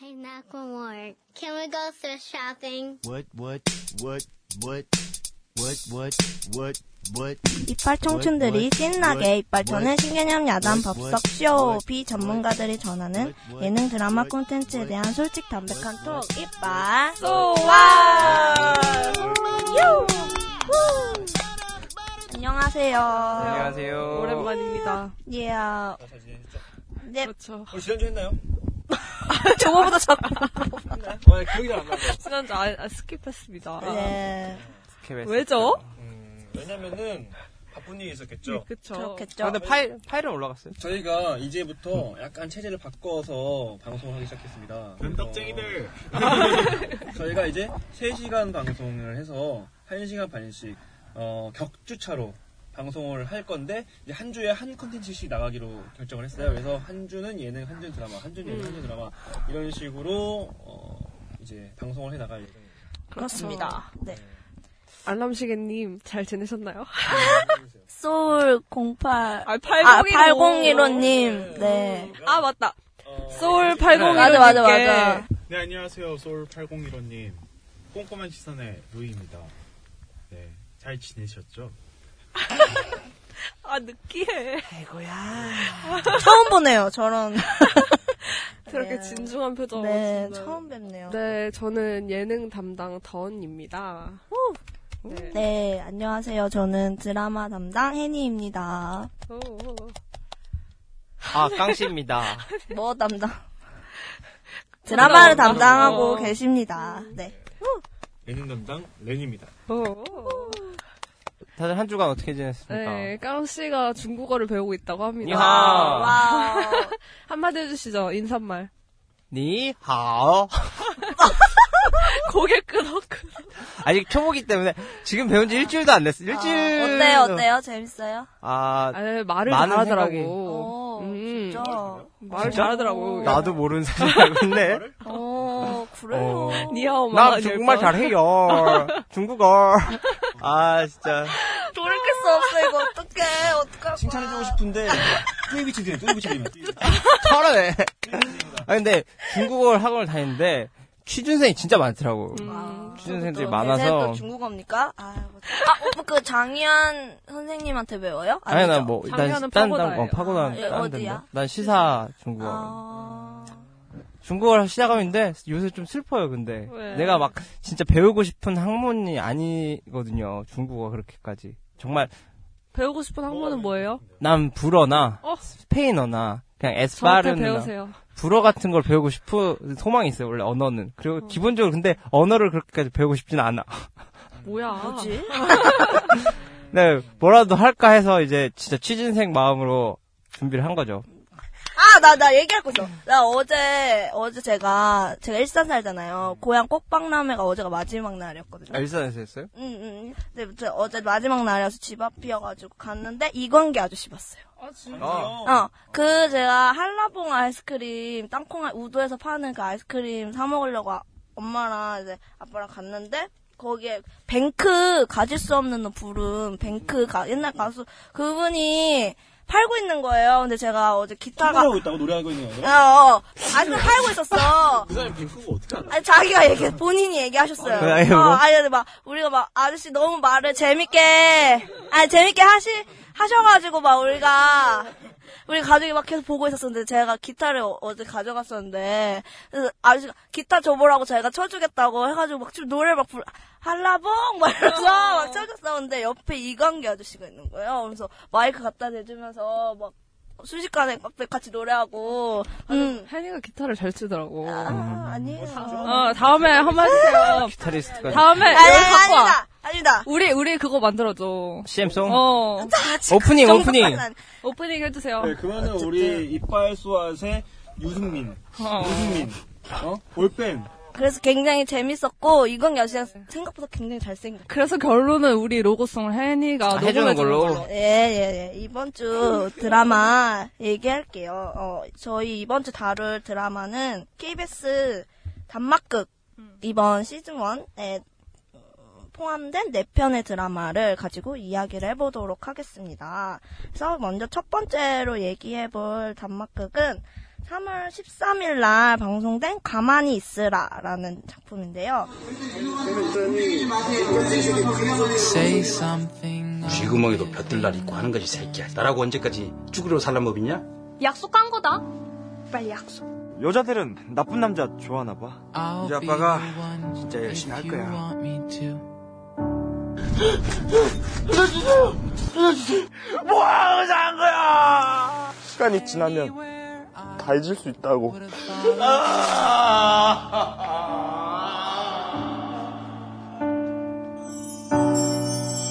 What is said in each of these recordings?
Hey, word. Can we go thrift shopping? What, what, what, what, what, what, what, what? 이빨 청춘들이 신나게 이빨 터는 신개념 야단 법석 쇼 비전문가들이 전하는 예능 드라마 콘텐츠에 대한 솔직 담백한 톡 이빨 소와 안녕하세요. 안녕하세요. 오랜만입니다. 예. 잘 지내셨죠? 네. 그렇죠. 오늘 지난주 했나요? 저거보다 자꾸. 아, 기억이 잘안 나요. 지난주 아, 아, 스킵했습니다. 네. KBS. 왜죠? 음, 왜냐면은 바쁜 일이 있었겠죠. 그쵸. 그렇겠죠. 아, 근데 파일, 파일은 올라갔어요? 저희가 이제부터 약간 체제를 바꿔서 방송을 하기 시작했습니다. 눈떡쟁이들. 저희가 이제 3시간 방송을 해서 1시간 반씩 어, 격주차로 방송을 할 건데 이제 한 주에 한 컨텐츠씩 나가기로 결정을 했어요. 그래서 한 주는 예능, 한 주는 드라마, 한 주는 예능, 한 주는 드라마 이런 식으로 어, 이제 방송을 해 나갈 예정입니다. 그렇습니다. 네. 알람시계님, 잘 지내셨나요? 소울 08. 아, 아, 8015. 8015님. 네. 아, 맞다. 어, 소울 8015. 맞아, 맞아, 맞아. 네, 안녕하세요. 소울 8015님. 꼼꼼한 시선의 루이입니다. 네, 잘 지내셨죠? 아, 느끼해. 처음 보네요, 저런. 저렇게 네. 진중한 표정. 네, 처음 뵙네요. 네, 저는 예능 담당 던입니다. 네. 네, 안녕하세요. 저는 드라마 담당 혜니입니다. 오, 오. 아, 깡씨입니다. 뭐 담당? 드라마를 담당. 담당하고 어. 계십니다. 네. 예능 담당 렌입니다. 오, 오. 다들 한 주간 어떻게 지냈습니까? 네, 깡씨가 중국어를 배우고 있다고 합니다. 니하. 한마디 해주시죠, 인사말. 니하오. 고개 끄덕끄덕. 아직 초보기 때문에 지금 배운 지 일주일도 안 됐어. 일주일. 어때요, 어때요? 재밌어요? 아, 아, 말을 많은 잘하더라고. 오, 음. 진짜. 말을 진짜? 잘하더라고. 나도 모르는 사실 알고 있네. 어, 그래요. 어. 니하오 나마 중국말 잘해요. 중국어. 아, 진짜. 돌이킬 수 없어, 이거. 어떡해. 어떡할 칭찬해주고 싶은데 뚜이비 치기네, 뚜이비 치기네. 잘하네. 아, 근데 중국어를 학원을 다니는데 취준생이 진짜 많더라고. 음. 취준생들이 또 많아서. 또 중국어입니까? 아, 어, 그 장희안 선생님한테 배워요? 아니, 아니죠? 난 뭐, 일단, 딴, 딴. 어, 파고다, 아, 예, 딴 어디야? 난 시사 중국어. 아, 중국어를 시작하는데 요새 좀 슬퍼요, 근데. 왜? 내가 막 진짜 배우고 싶은 학문이 아니거든요. 중국어 그렇게까지. 정말 배우고 싶은 학문은 뭐예요? 난 불어나 어? 스페인어나 그냥 에스파르나 배우세요. 불어 같은 걸 배우고 싶은 소망이 있어요. 원래 언어는. 그리고 어. 기본적으로 근데 언어를 그렇게까지 배우고 싶지는 않아. 뭐야? 뭐지? 네, 뭐라도 할까 해서 이제 진짜 취준생 마음으로 준비를 한 거죠. 아, 나, 나 얘기할 거 있어. 나 어제, 어제 제가, 제가 일산 살잖아요. 고향 꼭박람회가 어제가 마지막 날이었거든요. 아, 일산에서 했어요? 응, 응. 근데 저 어제 마지막 날이어서 집 앞이어가지고 갔는데, 이건기 아저씨 봤어요. 아, 진짜? 어. 어, 그 제가 한라봉 아이스크림, 땅콩 아- 우도에서 파는 그 아이스크림 사 먹으려고 아- 엄마랑 이제 아빠랑 갔는데, 거기에 뱅크 가질 수 없는 너 부른 뱅크 가, 옛날 가수 그분이 팔고 있는 거예요. 근데 제가 어제 기타가 하고 있다고 노래하고 있는 거예요? 어, 어. 아직 팔고 있었어. 그 사람이 뱅크가 어떻게 알아? 아니, 자기가 얘기, 본인이 얘기하셨어요. 아, 아니, 어, 뭐? 아니, 근데 막, 우리가 막, 아저씨 너무 말을 재밌게, 아니, 재밌게 하시, 하셔가지고 막, 우리가, 우리 가족이 막 계속 보고 있었었는데, 제가 기타를 어- 어제 가져갔었는데, 그래서 아저씨가 기타 줘보라고 제가 쳐주겠다고 해가지고 막 지금 노래를 막 불, 한라봉! 막 이러면서 막 쳐줬었는데, 옆에 이광기 아저씨가 있는 거예요. 그래서 마이크 갖다 대주면서 막, 순식간에 막 같이 노래하고, 음. 혜니가 기타를 잘 치더라고. 아, 아니에요. 어, 다음에 한마디 해요. 기타리스트가 다음에 아니, 갖고 와. 아니다. 우리, 우리 그거 만들어줘. CM송? 어, 오프닝, 그 정도까지는 오프닝. 아니- 오프닝 해주세요. 네, 그러면 우리 이빨 수아의 유승민, 어. 유승민, 어? 볼펜. 그래서 굉장히 재밌었고 이건 여씨가 생각보다 굉장히 잘생겼. 그래서 결론은 우리 로고송을 혜니가 아, 해주는 녹음해 주는 걸로. 예예 예 이번 주 드라마 얘기할게요. 어 저희 이번 주 다룰 드라마는 KBS 단막극 이번 시즌 1에 포함된 네 편의 드라마를 가지고 이야기를 해보도록 하겠습니다. 그래서 먼저 첫 번째로 얘기해볼 단막극은 3월 13일 날 방송된 가만히 있으라 라는 작품인데요. Say something. 쥐구멍에도 벼뜰날 있고 하는 거지 새끼야. 나라고 언제까지 쭈그려 살란 법이냐? 약속한 거다. 빨리 약속. 여자들은 나쁜 남자 좋아하나 봐. 이제 아빠가 진짜 열심히 할 if you 거야. want me to. 뭐 하고 산 거야? 시간이 지나면 다 잊을 수 있다고.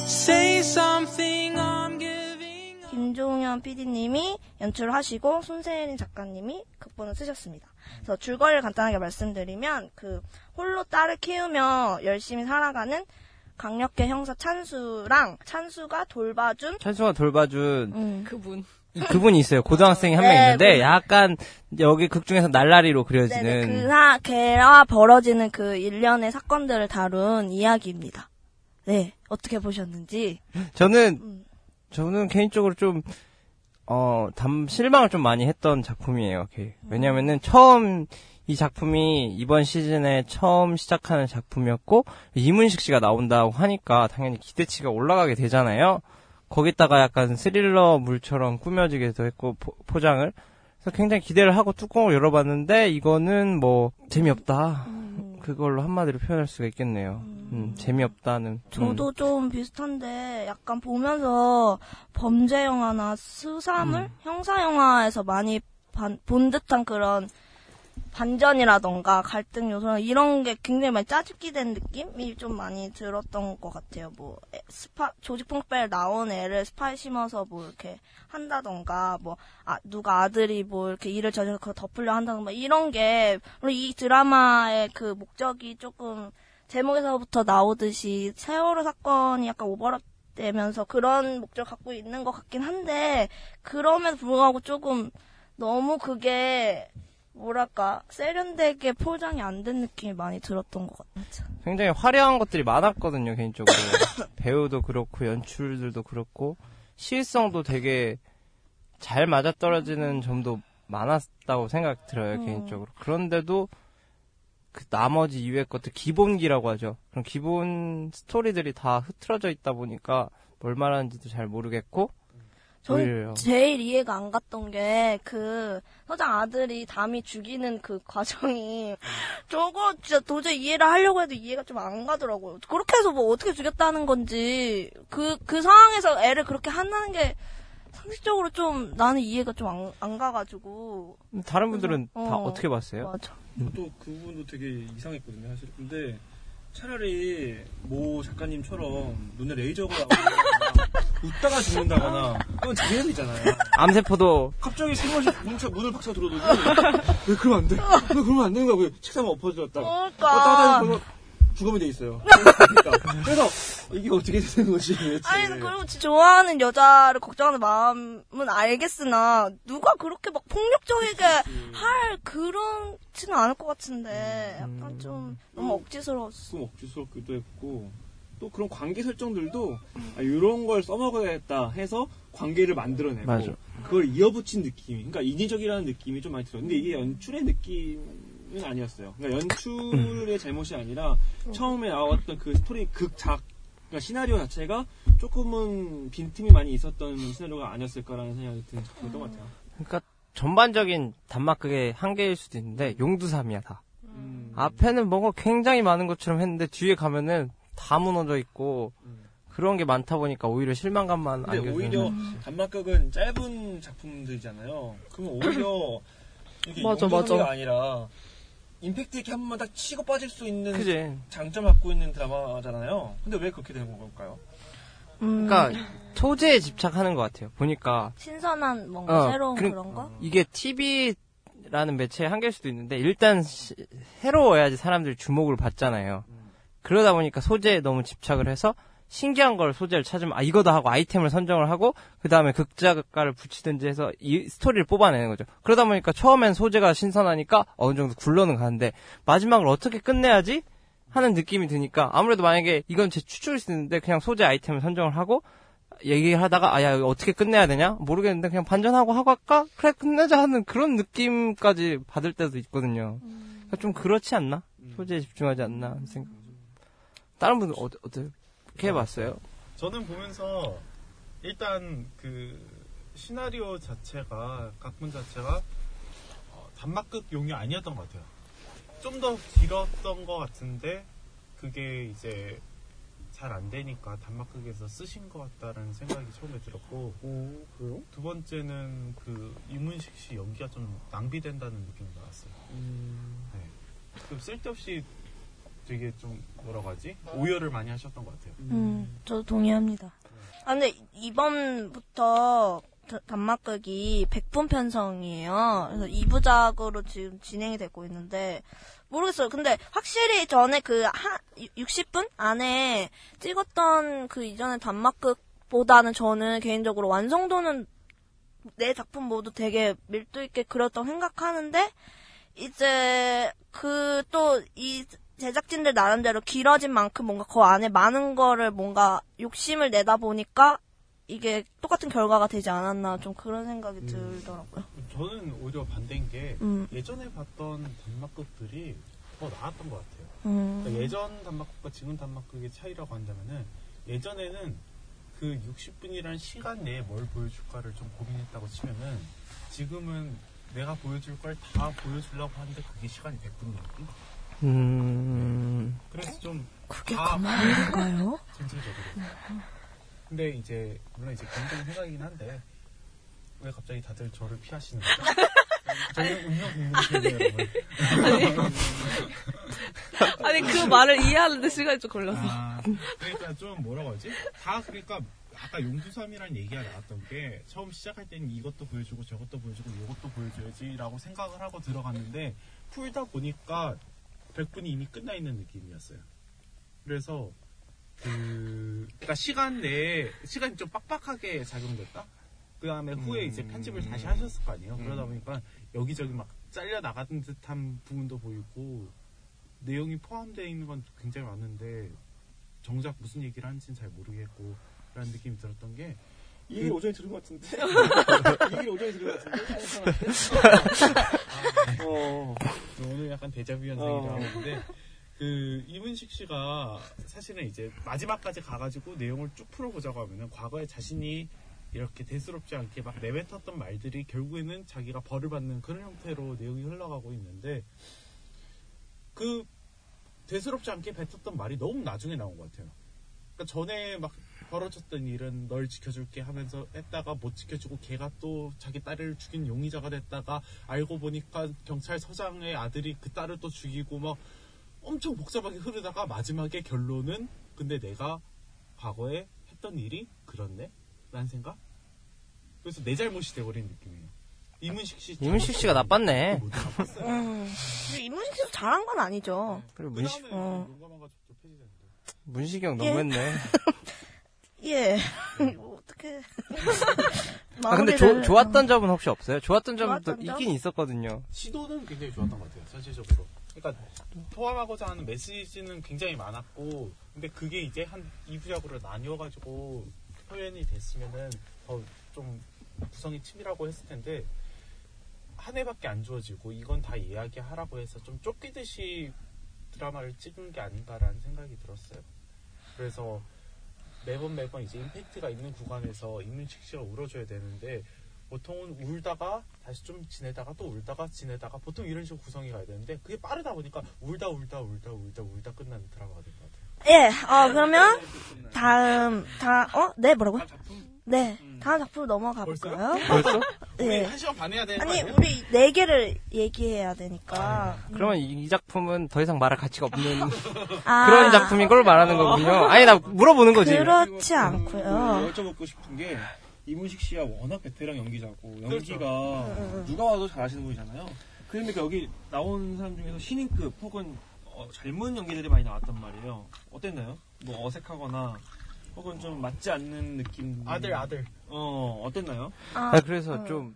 Say something I'm giving. 김종현 PD님이 연출하시고 손세린 작가님이 극본을 쓰셨습니다. 그래서 줄거리를 간단하게 말씀드리면 그 홀로 딸을 키우며 열심히 살아가는 강력계 형사 찬수랑 찬수가 돌봐준 찬수가 돌봐준 음, 그분. 그분이 있어요. 고등학생이 한명 네, 있는데 그- 약간 여기 극 중에서 날라리로 그려지는 그 사, 걔와 벌어지는 그 일련의 사건들을 다룬 이야기입니다. 네, 어떻게 보셨는지. 저는 음. 저는 개인적으로 좀 어, 담, 실망을 좀 많이 했던 작품이에요. 그, 왜냐면은 처음 이 작품이 이번 시즌에 처음 시작하는 작품이었고 이문식 씨가 나온다고 하니까 당연히 기대치가 올라가게 되잖아요. 거기다가 약간 스릴러 물처럼 꾸며지기도 했고 포, 장을 그래서 굉장히 기대를 하고 뚜껑을 열어봤는데 이거는 뭐 재미없다. 음, 그걸로 한마디로 표현할 수가 있겠네요. 음, 재미없다는. 음. 저도 좀 비슷한데 약간 보면서 범죄 영화나 수사물, 음. 형사 영화에서 많이 반- 본 듯한 그런 반전이라던가 갈등 요소나 이런 게 굉장히 많이 짜집기 된 느낌이 좀 많이 들었던 것 같아요. 뭐 에, 스파 조직 폭발 나온 애를 스파이 심어서 뭐 이렇게 한다던가 뭐 아, 누가 아들이 뭐 이렇게 일을 저질러서 그거 덮으려 한다던가 이런 게 물론 이 드라마의 그 목적이 조금 제목에서부터 나오듯이 세월호 사건이 약간 오버랩 되면서 그런 목적을 갖고 있는 것 같긴 한데 그럼에도 불구하고 조금 너무 그게 뭐랄까 세련되게 포장이 안 된 느낌이 많이 들었던 것 같아요. 굉장히 화려한 것들이 많았거든요, 개인적으로. 배우도 그렇고, 연출들도 그렇고, 시의성도 되게 잘 맞아떨어지는 점도 많았다고 생각 들어요, 음. 개인적으로. 그런데도 그 나머지 이외의 것들, 기본기라고 하죠. 그런 기본 스토리들이 다 흐트러져 있다 보니까 뭘 말하는지도 잘 모르겠고, 저는 제일 이해가 안 갔던 게 그 서장 아들이 담이 죽이는 그 과정이 저거 진짜 도저히 이해를 하려고 해도 이해가 좀 안 가더라고요. 그렇게 해서 뭐 어떻게 죽였다는 건지 그그 상황에서 애를 그렇게 한다는 게 상식적으로 좀 나는 이해가 좀안 안 가가지고 다른 분들은 어. 다 어 떻게 봤어요? 맞아. 또 그분도 되게 이상했거든요, 사실. 근데 차라리 모 작가님처럼 눈에 레이저가 웃다가 죽는다거나 그건 재미있잖아요. 암세포도 갑자기 슬며시 문차 문을 박차 들어두고 왜 그러면 안 돼? 왜 그러면 안 되는 거야? 왜 책상에 엎어졌다. 그러니까. 왔다 갔다 죽으면 돼 있어요. 그러니까. 그래서 이게 어떻게 되는 거지? 아니, 그리고 좋아하는 여자를 걱정하는 마음은 알겠으나, 누가 그렇게 막 폭력적이게 할 그렇지는 않을 것 같은데, 약간 좀 너무 억지스러웠어. 좀 억지스럽기도 했고 또 그런 관계 설정들도 아, 이런 걸 써먹어야겠다 해서 관계를 만들어내고 맞아. 그걸 이어붙인 느낌이 그러니까 인위적이라는 느낌이 좀 많이 들어요. 근데 이게 연출의 느낌 은 아니었어요. 그러니까 연출의 잘못이 아니라 처음에 나왔던 그 스토리 극작 그러니까 시나리오 자체가 조금은 빈틈이 많이 있었던 시나리오가 아니었을까라는 생각이 드는 작품이었던 것 같아요. 그러니까 전반적인 단막극의 한계일 수도 있는데 용두삼이야 다. 음. 앞에는 뭔가 굉장히 많은 것처럼 했는데 뒤에 가면은 다 무너져 있고 음. 그런 게 많다 보니까 오히려 실망감만 안겨주는 오히려 단막극은 짧은 작품들이잖아요. 그러면 오히려 이게 맞아, 맞아. 아니라 임팩트 있게 한 번만 딱 치고 빠질 수 있는 그지. 장점을 갖고 있는 드라마잖아요. 근데 왜 그렇게 되는 걸까요? 음, 그러니까 소재에 집착하는 것 같아요. 보니까 신선한 뭔가 어, 새로운 그래- 그런 거? 이게 TV라는 매체의 한계일 수도 있는데 일단 시- 새로워야지 사람들이 주목을 받잖아요. 그러다 보니까 소재에 너무 집착을 해서 신기한 걸 소재를 찾으면 아 이거다 하고 아이템을 선정을 하고 그 다음에 극작가를 붙이든지 해서 이 스토리를 뽑아내는 거죠. 그러다 보니까 처음엔 소재가 신선하니까 어느 정도 굴러는 가는데 마지막을 어떻게 끝내야지 하는 느낌이 드니까 아무래도 만약에 이건 제 추측일 수 있는데 그냥 소재 아이템을 선정을 하고 얘기를 하다가 아야 어떻게 끝내야 되냐 모르겠는데 그냥 반전하고 하고 할까 그래 끝내자 하는 그런 느낌까지 받을 때도 있거든요. 그러니까 좀 그렇지 않나 소재에 집중하지 않나 생각. 다른 분은 어, 어 떻게 해봤어요? 저는 보면서 일단 그 시나리오 자체가 각본 자체가 어, 단막극용이 아니었던 것 같아요. 좀 더 길었던 것 같은데 그게 이제 잘 안 되니까 단막극에서 쓰신 것 같다는 생각이 처음에 들었고 오, 그래요? 두 번째는 그 이문식 씨 연기가 좀 낭비된다는 느낌이 나왔어요. 네. 좀 쓸데없이 되게 좀 뭐라고 하지 오열을 많이 하셨던 것 같아요. 음, 저도 동의합니다. 아, 근데 이번부터 다- 단막극이 100분 편성이에요. 그래서 2부작으로 지금 진행이 되고 있는데, 모르겠어요. 근데 확실히 전에 그 한, 60분 안에 찍었던 그 이전의 단막극보다는 저는 개인적으로 완성도는 내 작품 모두 되게 밀도 있게 그렸다고 생각하는데, 이제 그 또 이 제작진들 나름대로 길어진 만큼 뭔가 그 안에 많은 거를 뭔가 욕심을 내다 보니까 이게 똑같은 결과가 되지 않았나 좀 그런 생각이 들더라고요. 저는 오히려 반대인 게 음. 예전에 봤던 단막극들이 더 나았던 것 같아요. 음. 그러니까 예전 단막극과 지금 단막극의 차이라고 한다면은 예전에는 그 60분이라는 시간 내에 뭘 보여줄까를 좀 고민했다고 치면은 지금은 내가 보여줄 걸 다 보여주려고 하는데 그게 시간이 100분이었고 음, 그래서 좀 그게 다 가만인가요? 전체적으로 근데 이제 물론 이제 개인적인 생각이긴 한데 왜 갑자기 다들 저를 피하시는 거죠? 저희는 운명 국민이에요 여러분 아니 그 말을 이해하는데 시간이 좀 걸려서. 아, 그러니까 좀 뭐라고 하지? 다 그러니까 아까 용두삼이라는 얘기가 나왔던 게 처음 시작할 때는 이것도 보여주고 저것도 보여주고 이것도 보여줘야지라고 생각을 하고 들어갔는데 풀다 보니까 100분이 이미 끝나 있는 느낌이었어요. 그래서 그 그러니까 시간 내에 시간이 좀 빡빡하게 작용됐다. 그 다음에 후에 이제 편집을 다시 하셨을 거 아니에요. 그러다 보니까 여기저기 막 잘려 나가는 듯한 부분도 보이고 내용이 포함되어 있는 건 굉장히 많은데 정작 무슨 얘기를 하는지는 잘 모르겠고 라는 느낌이 들었던 게 이 얘기를 오전에 들은 것 같은데. 이 얘기를 오전에 들은 것 같은데. 어. 오늘 약간 데자뷰 어. 현상이라고 하는데 그 이문식 씨가 사실은 이제 마지막까지 가가지고 내용을 쭉 풀어보자고 하면은 과거에 자신이 이렇게 대수롭지 않게 막 내뱉었던 말들이 결국에는 자기가 벌을 받는 그런 형태로 내용이 흘러가고 있는데 그 대수롭지 않게 뱉었던 말이 너무 나중에 나온 것 같아요. 그러니까 전에 막 벌어졌던 일은 널 지켜줄게 하면서 했다가 못 지켜주고 걔가 또 자기 딸을 죽인 용의자가 됐다가 알고 보니까 경찰서장의 아들이 그 딸을 또 죽이고 막 엄청 복잡하게 흐르다가 마지막에 결론은 근데 내가 과거에 했던 일이 그렇네? 라는 생각? 그래서 내 잘못이 돼버린 느낌이에요. 이문식 씨. 이문식 씨가 나빴네. 모두 나빴어요. 음. 근데 이문식 씨도 잘한 건 아니죠. 그리고 그 문식, 다음에 어. 문식이 형 예. 너무했네. 예. 뭐 어떻게. 아, 근데 조- 좋았던 점은 혹시 없어요? 좋았던 점도 좋았던? 있긴 있었거든요. 시도는 굉장히 좋았던 것 같아요, 전체적으로. 그러니까 포함하고자 하는 메시지는 굉장히 많았고, 근데 그게 이제 한 2부작으로 나뉘어가지고 표현이 됐으면은 더 좀 구성이 치밀하고 했을 텐데, 한 해밖에 안 주어지고, 이건 다 이야기하라고 해서 좀 쫓기듯이 드라마를 찍은 게 아닌가라는 생각이 들었어요. 그래서 매번 매번 이제 임팩트가 있는 구간에서 이문식 씨가 울어줘야 되는데, 보통은 울다가 다시 좀 지내다가 또 울다가 지내다가 보통 이런 식으로 구성이 가야 되는데 그게 빠르다 보니까 울다 울다 울다 울다 울다 끝나는 드라마가 된것 같아요. 예, 어, 그러면, 다음, 다, 어? 네, 뭐라고? 다음 작품 네, 다음 작품 넘어가? 볼까요? 벌써? 우리 예. 한 시간 반 해야 되는 거 아니, 아니에요? 우리 네 개를 얘기해야 되니까. 그러면 이, 이 작품은 더 이상 말할 가치가 없는 아, 그런 작품인 걸 말하는 거군요. 아니, 나 물어보는 거지. 그렇지 않고요. 여쭤보고 싶은 게 이문식 씨가 워낙 베테랑 연기자고 그렇죠. 연기가 누가 와도 잘하시는 분이잖아요. 그러니까 여기 나온 사람 중에서 신인급 혹은 어, 젊은 연기들이 많이 나왔단 말이에요. 어땠나요? 뭐 어색하거나 혹은 좀 맞지 않는 느낌. 아들 아들 어 어땠나요? 아, 아, 그래서 좀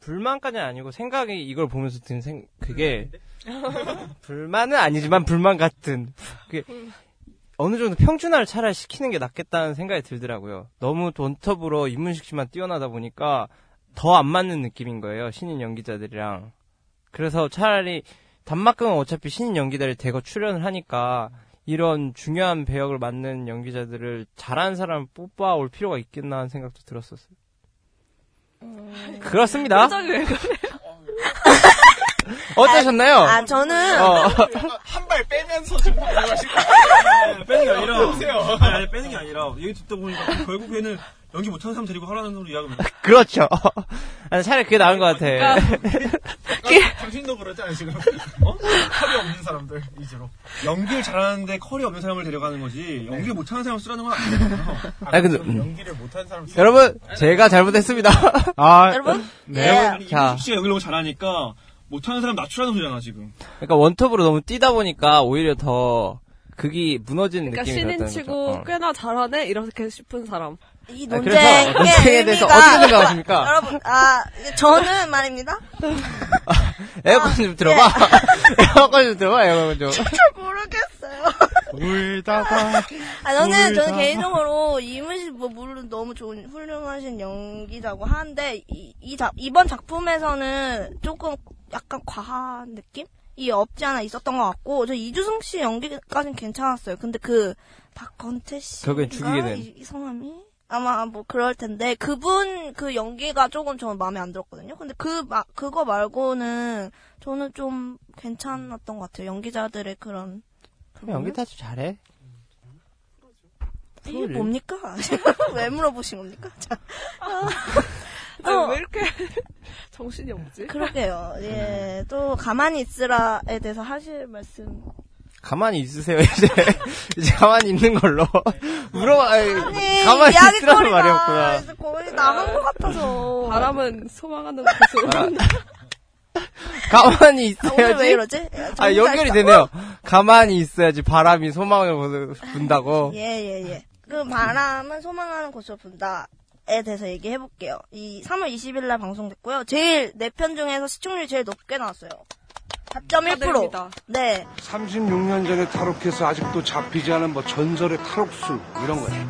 불만까지는 아니고 생각이 이걸 보면서 든 생, 그게 불만은 아니지만 불만 같은. 그게 어느 정도 평준화를 차라리 시키는 게 낫겠다는 생각이 들더라고요. 너무 돈톱으로 이문식 씨만 뛰어나다 보니까 더 안 맞는 느낌인 거예요. 신인 연기자들이랑. 그래서 차라리 단막극은 어차피 신인 연기자들이 대거 출연을 하니까 이런 중요한 배역을 맡는 연기자들을 잘하는 사람을 뽑아올 필요가 있겠나 하는 생각도 들었었어요. 그렇습니다. 왜 그래? 어떠셨나요? 아, 저는 어. 한발 빼면서 지금 들어가실 아, 빼는 게 아니라 보세요. 아니, 아니, 빼는 게 아니라 얘기 듣다 보니까 결국에는 연기 못하는 사람 데리고 하라는 소리 이야기 그렇죠. 아니, 차라리 그게 나은 것 같아. 당신도 그러지 않아요, 지금? 어? 컬이 없는 사람들, 위주로. 연기를 잘하는데 컬이 없는 사람을 데려가는 거지 연기 못하는 사람을 쓰라는 건 아니잖아요. 아, 아니, 근데- 그럼 연기를 못하는 사람 쓰- 여러분, 제가 잘못했습니다. 아, 여러분 네. 예. 아니, 자. 씨가 연기를 너무 잘하니까 못하는 사람 낮추라는 소리잖아 지금. 그러니까 원톱으로 너무 뛰다 보니까 오히려 더 극이 무너지는 그러니까 느낌이 들었다는 신인 치고 거죠. 어. 꽤나 잘하네 이렇게 싶은 사람. 이 아, 논쟁의 그래서 논쟁에 대해서 의미가 어떻게 생각하십니까? 여러분, 아 저는 말입니다. 에어컨 좀 들어봐. 에어컨 좀 들어봐, 에어컨 좀. 잘 모르겠어요. 울다가. 아, 저는, 저는 울다가. 개인적으로 이문식 뭐 물론 너무 좋은 훌륭하신 연기자고 하는데 이, 이 작, 이번 작품에서는 조금 약간 과한 느낌? 이 없지 않아 있었던 것 같고 저 이주승 씨 연기까지는 괜찮았어요. 근데 그 박건태 씨 결국엔 죽이게 된. 이, 이 성함이 아마 뭐 그럴 텐데 그분 그 연기가 조금 저는 마음에 안 들었거든요. 근데 그 마, 그거 말고는 저는 좀 괜찮았던 것 같아요. 연기자들의 그런 연기 다좀 잘해. 이게 뭡니까? 왜 물어보신 겁니까? 자, 어. 왜 이렇게 정신이 없지? 그러게요. 예, 또 가만히 있으라에 대해서 하실 말씀. 가만히 있으세요, 이제. 이제 가만히 있는 걸로. 물어봐, 아니, 가만히 있으라는 말이었구나. 거의 다한것 같아서. 바람은 소망하는 곳으로. 가만히 아, 오늘 왜 있어야지. 이러지? 아, 연결이 되네요. 가만히 있어야지 바람이 소망을 분다고. 예, 예, 예. 그 바람은 소망하는 곳으로 분다 에 대해서 얘기해 볼게요. 이 3월 20일 날 방송됐고요. 제일 네 편 중에서 시청률이 제일 높게 나왔어요. 4.1%. 축하드립니다. 네. 36년 전에 탈옥해서 아직도 잡히지 않은 뭐 전설의 탈옥술 이런 거야.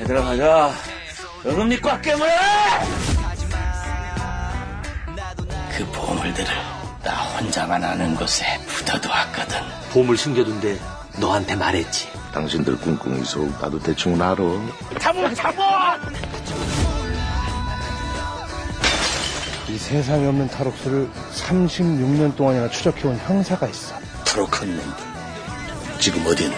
얘들아 가자. 여름니 꽉 깨물어! 그 보물들을 나 혼자만 아는 곳에 묻어두었거든. 보물 숨겨둔데 너한테 말했지. 당신들 꿍꿍이 속 나도 대충은 알아. 잡어 잡어! 이 세상에 없는 탈옥술을 36년 동안이나 추적해온 형사가 있어. 트로큰 놈들. 지금 어디 있나?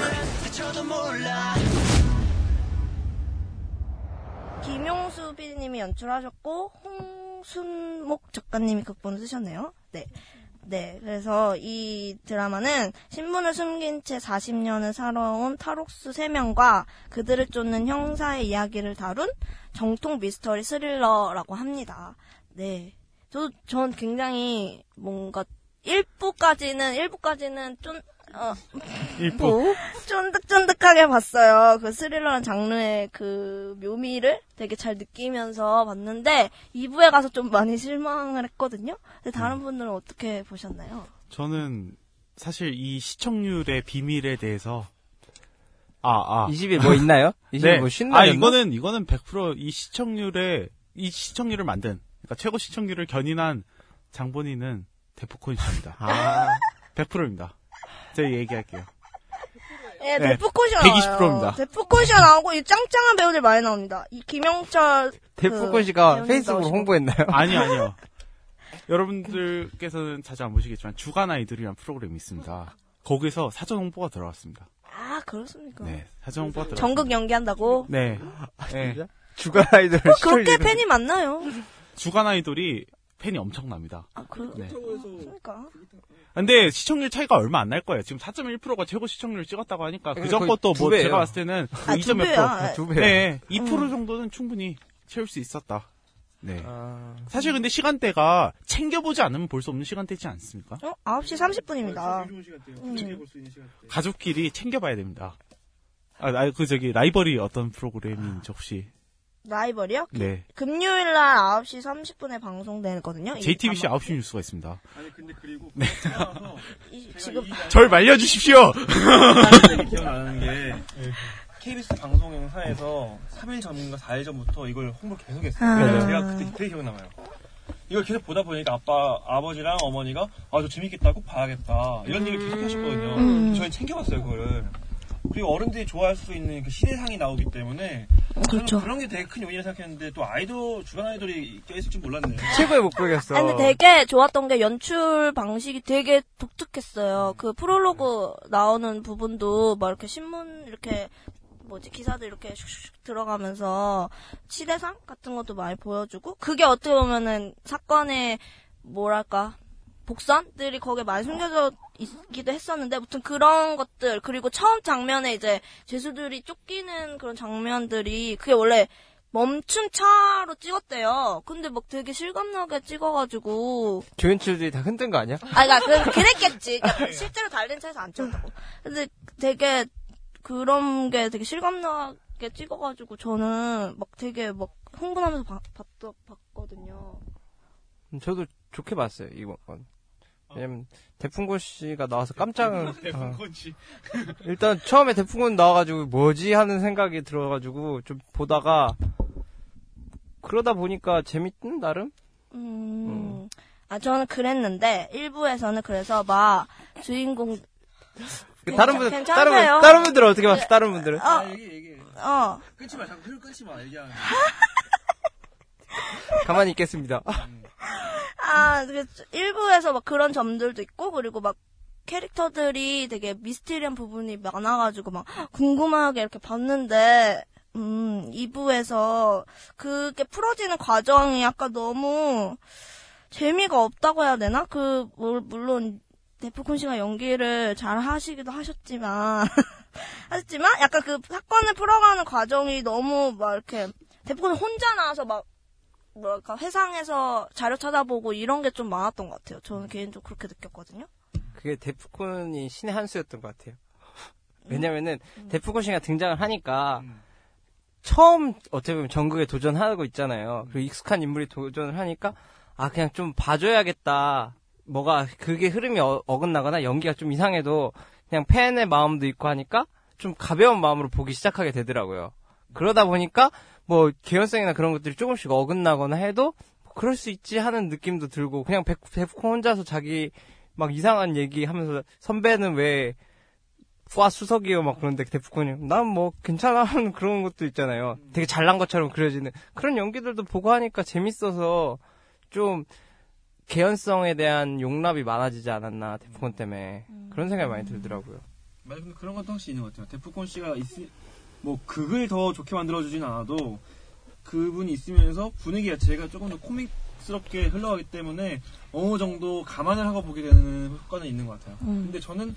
김용수 PD님이 연출하셨고 홍순목 작가님이 극본을 쓰셨네요. 네. 네, 그래서 이 드라마는 신분을 숨긴 채 40년을 살아온 탈옥수 3명과 그들을 쫓는 형사의 이야기를 다룬 정통 미스터리 스릴러라고 합니다. 네. 저, 전 굉장히 뭔가 1부까지는, 1부까지는 좀, 어, 뭐? 쫀득쫀득하게 봤어요. 그 스릴러라는 장르의 그 묘미를 되게 잘 느끼면서 봤는데 2부에 가서 좀 많이 실망을 했거든요. 근데 다른 분들은 어떻게 보셨나요? 저는 사실 이 시청률의 비밀에 대해서 아, 아. 20일 뭐 있나요? 20일 네. 뭐쉰 아? 이거는, 이거는 100%이 시청률에, 이 시청률을 만든, 그러니까 최고 시청률을 견인한 장본인은 데프콘 씨입니다. 아. 100%입니다. 제가 얘기할게요. 예, 네, 데프콘이가 120% 나와요. 입니다. 데프콘이가 나오고 이 짱짱한 배우들 많이 나옵니다. 이 김영철 데프콘 그 페이스북으로. 홍보했나요? 아니요, 아니요. 여러분들께서는 자주 안 보시겠지만, 주간 아이돌이라는 프로그램이 있습니다. 거기서 사전 홍보가 들어갔습니다. 아, 그렇습니까? 네, 사전 홍보가 들어갔습니다. 전극 연기한다고? 네. 네. 주간 아이돌 어, 그렇게 팬이 많나요? 주간 아이돌이 팬이 엄청납니다. 아, 그, 네. 그렇습니까? 근데 시청률 차이가 얼마 안 날 거예요. 지금 4.1%가 최고 시청률을 찍었다고 하니까 그전 거의 것도 두뭐 배예요. 제가 봤을 때는 아, 2. 두몇 배야. 프로. 두 배요. 네, 2% 음. 정도는 충분히 채울 수 있었다. 네. 아, 사실 근데 시간대가 챙겨보지 않으면 볼 수 없는 시간대지 않습니까? 어? 9시 30분입니다. 가족끼리 챙겨봐야 됩니다. 아, 나- 그 저기 라이벌이 어떤 프로그램인지 혹시 라이벌이요? 네. 금요일 날 9시 30분에 방송되거든요. 이 JTBC 방송. 9시 뉴스가 있습니다. 아니 근데 그리고 네. 이- 지금 절 말려 주십시오! 되게 기억나는 게 KBS 방송사에서 3일 전인가 4일 전부터 이걸 홍보를 계속했어요. 아. 그래서 제가 그때 되게 기억나요. 이걸 계속 보다 보니까 아빠, 아버지랑 어머니가 아, 저 재밌겠다, 꼭 봐야겠다. 이런 얘기를 계속 하셨거든요. 음. 저희 챙겨봤어요, 그거를. 그리고 어른들이 좋아할 수 있는 그 시대상이 나오기 때문에 그렇죠. 그런 게 되게 큰 요인이라 생각했는데 또 아이돌, 주간 아이돌이 껴있을 줄 몰랐네요. 최고의 목표였어. 아니, 근데 되게 좋았던 게 연출 방식이 되게 독특했어요. 그 프롤로그 나오는 부분도 막 이렇게 신문 이렇게 뭐지 기사들 이렇게 슉슉 들어가면서 시대상 같은 것도 많이 보여주고 그게 어떻게 보면은 사건의 뭐랄까 복선들이 거기에 많이 숨겨져 있기도 했었는데 무튼 그런 것들 그리고 처음 장면에 이제 죄수들이 쫓기는 그런 장면들이 그게 원래 멈춘 차로 찍었대요. 근데 막 되게 실감나게 찍어가지고 조연출들이 다 흔든 거 아니야? 아, 그니까, 그, 그랬겠지. 그러니까 실제로 달린 차에서 안 찍었다고. 근데 되게, 그런 게 되게 실감나게 찍어가지고, 저는 막 되게 막 흥분하면서 봤, 봤, 봤거든요. 음, 저도 좋게 봤어요, 이번 건. 왜냐면, 대풍곤 씨가 나와서 깜짝, 어, 대fun콘 씨. 일단 처음에 대풍곤 나와가지고 뭐지 하는 생각이 들어가지고 좀 보다가, 그러다 보니까 재밌든, 나름? 음. 아, 저는 그랬는데, 일부에서는 그래서 막, 주인공, 그 다른 분, 다른? 분, 다른 분들 은 어떻게 봤어, 다른 분들은? 어, 얘기, 얘기. 어. 끊지 마, 자꾸 흐 끊지 마, 얘기하는 가만히 있겠습니다. 아, 그 일부에서 막 그런 점들도 있고, 그리고 막 캐릭터들이 되게 미스테리한 부분이 많아가지고 막 궁금하게 이렇게 봤는데, 음, 2부에서 그게 풀어지는 과정이 약간 너무 재미가 없다고 해야 되나? 그, 물- 물론, 데프콘 씨가 연기를 잘 하시기도 하셨지만, 하셨지만, 약간 그 사건을 풀어가는 과정이 너무 막 이렇게, 데프콘이 혼자 나와서 막 뭐랄까 회상에서 자료 찾아보고 이런 게 좀 많았던 것 같아요. 저는 개인적으로 그렇게 느꼈거든요. 그게 데프콘이 신의 한 수였던 것 같아요. 왜냐면은 데프콘 씨가 등장을 하니까 처음 어떻게 보면 전극에 도전하고 있잖아요. 그리고 익숙한 인물이 도전을 하니까 아 그냥 좀 봐줘야겠다. 뭐가 그게 흐름이 어, 어긋나거나 연기가 좀 이상해도 그냥 팬의 마음도 있고 하니까 좀 가벼운 마음으로 보기 시작하게 되더라고요. 그러다 보니까 뭐 개연성이나 그런 것들이 조금씩 어긋나거나 해도 뭐 그럴 수 있지 하는 느낌도 들고 그냥 백- 데프콘 혼자서 자기 막 이상한 얘기 하면서 선배는 왜 과 수석이요 막 그런데 데프콘이 난 뭐 괜찮아 하는 그런 것도 있잖아요. 되게 잘난 것처럼 그려지는 그런 연기들도 보고 하니까 재밌어서 좀 개연성에 대한 용납이 많아지지 않았나 데프콘 때문에 그런 생각이 많이 들더라고요. 맞아, 근데 그런 것도 확실히 있는 것 같아요. 데프콘 씨가 있, 뭐 극을 더 좋게 만들어주진 않아도 그분이 있으면서 분위기 자체가 조금 더 코믹스럽게 흘러가기 때문에 어느 정도 감안을 하고 보게 되는 효과는 있는 것 같아요. 음. 근데 저는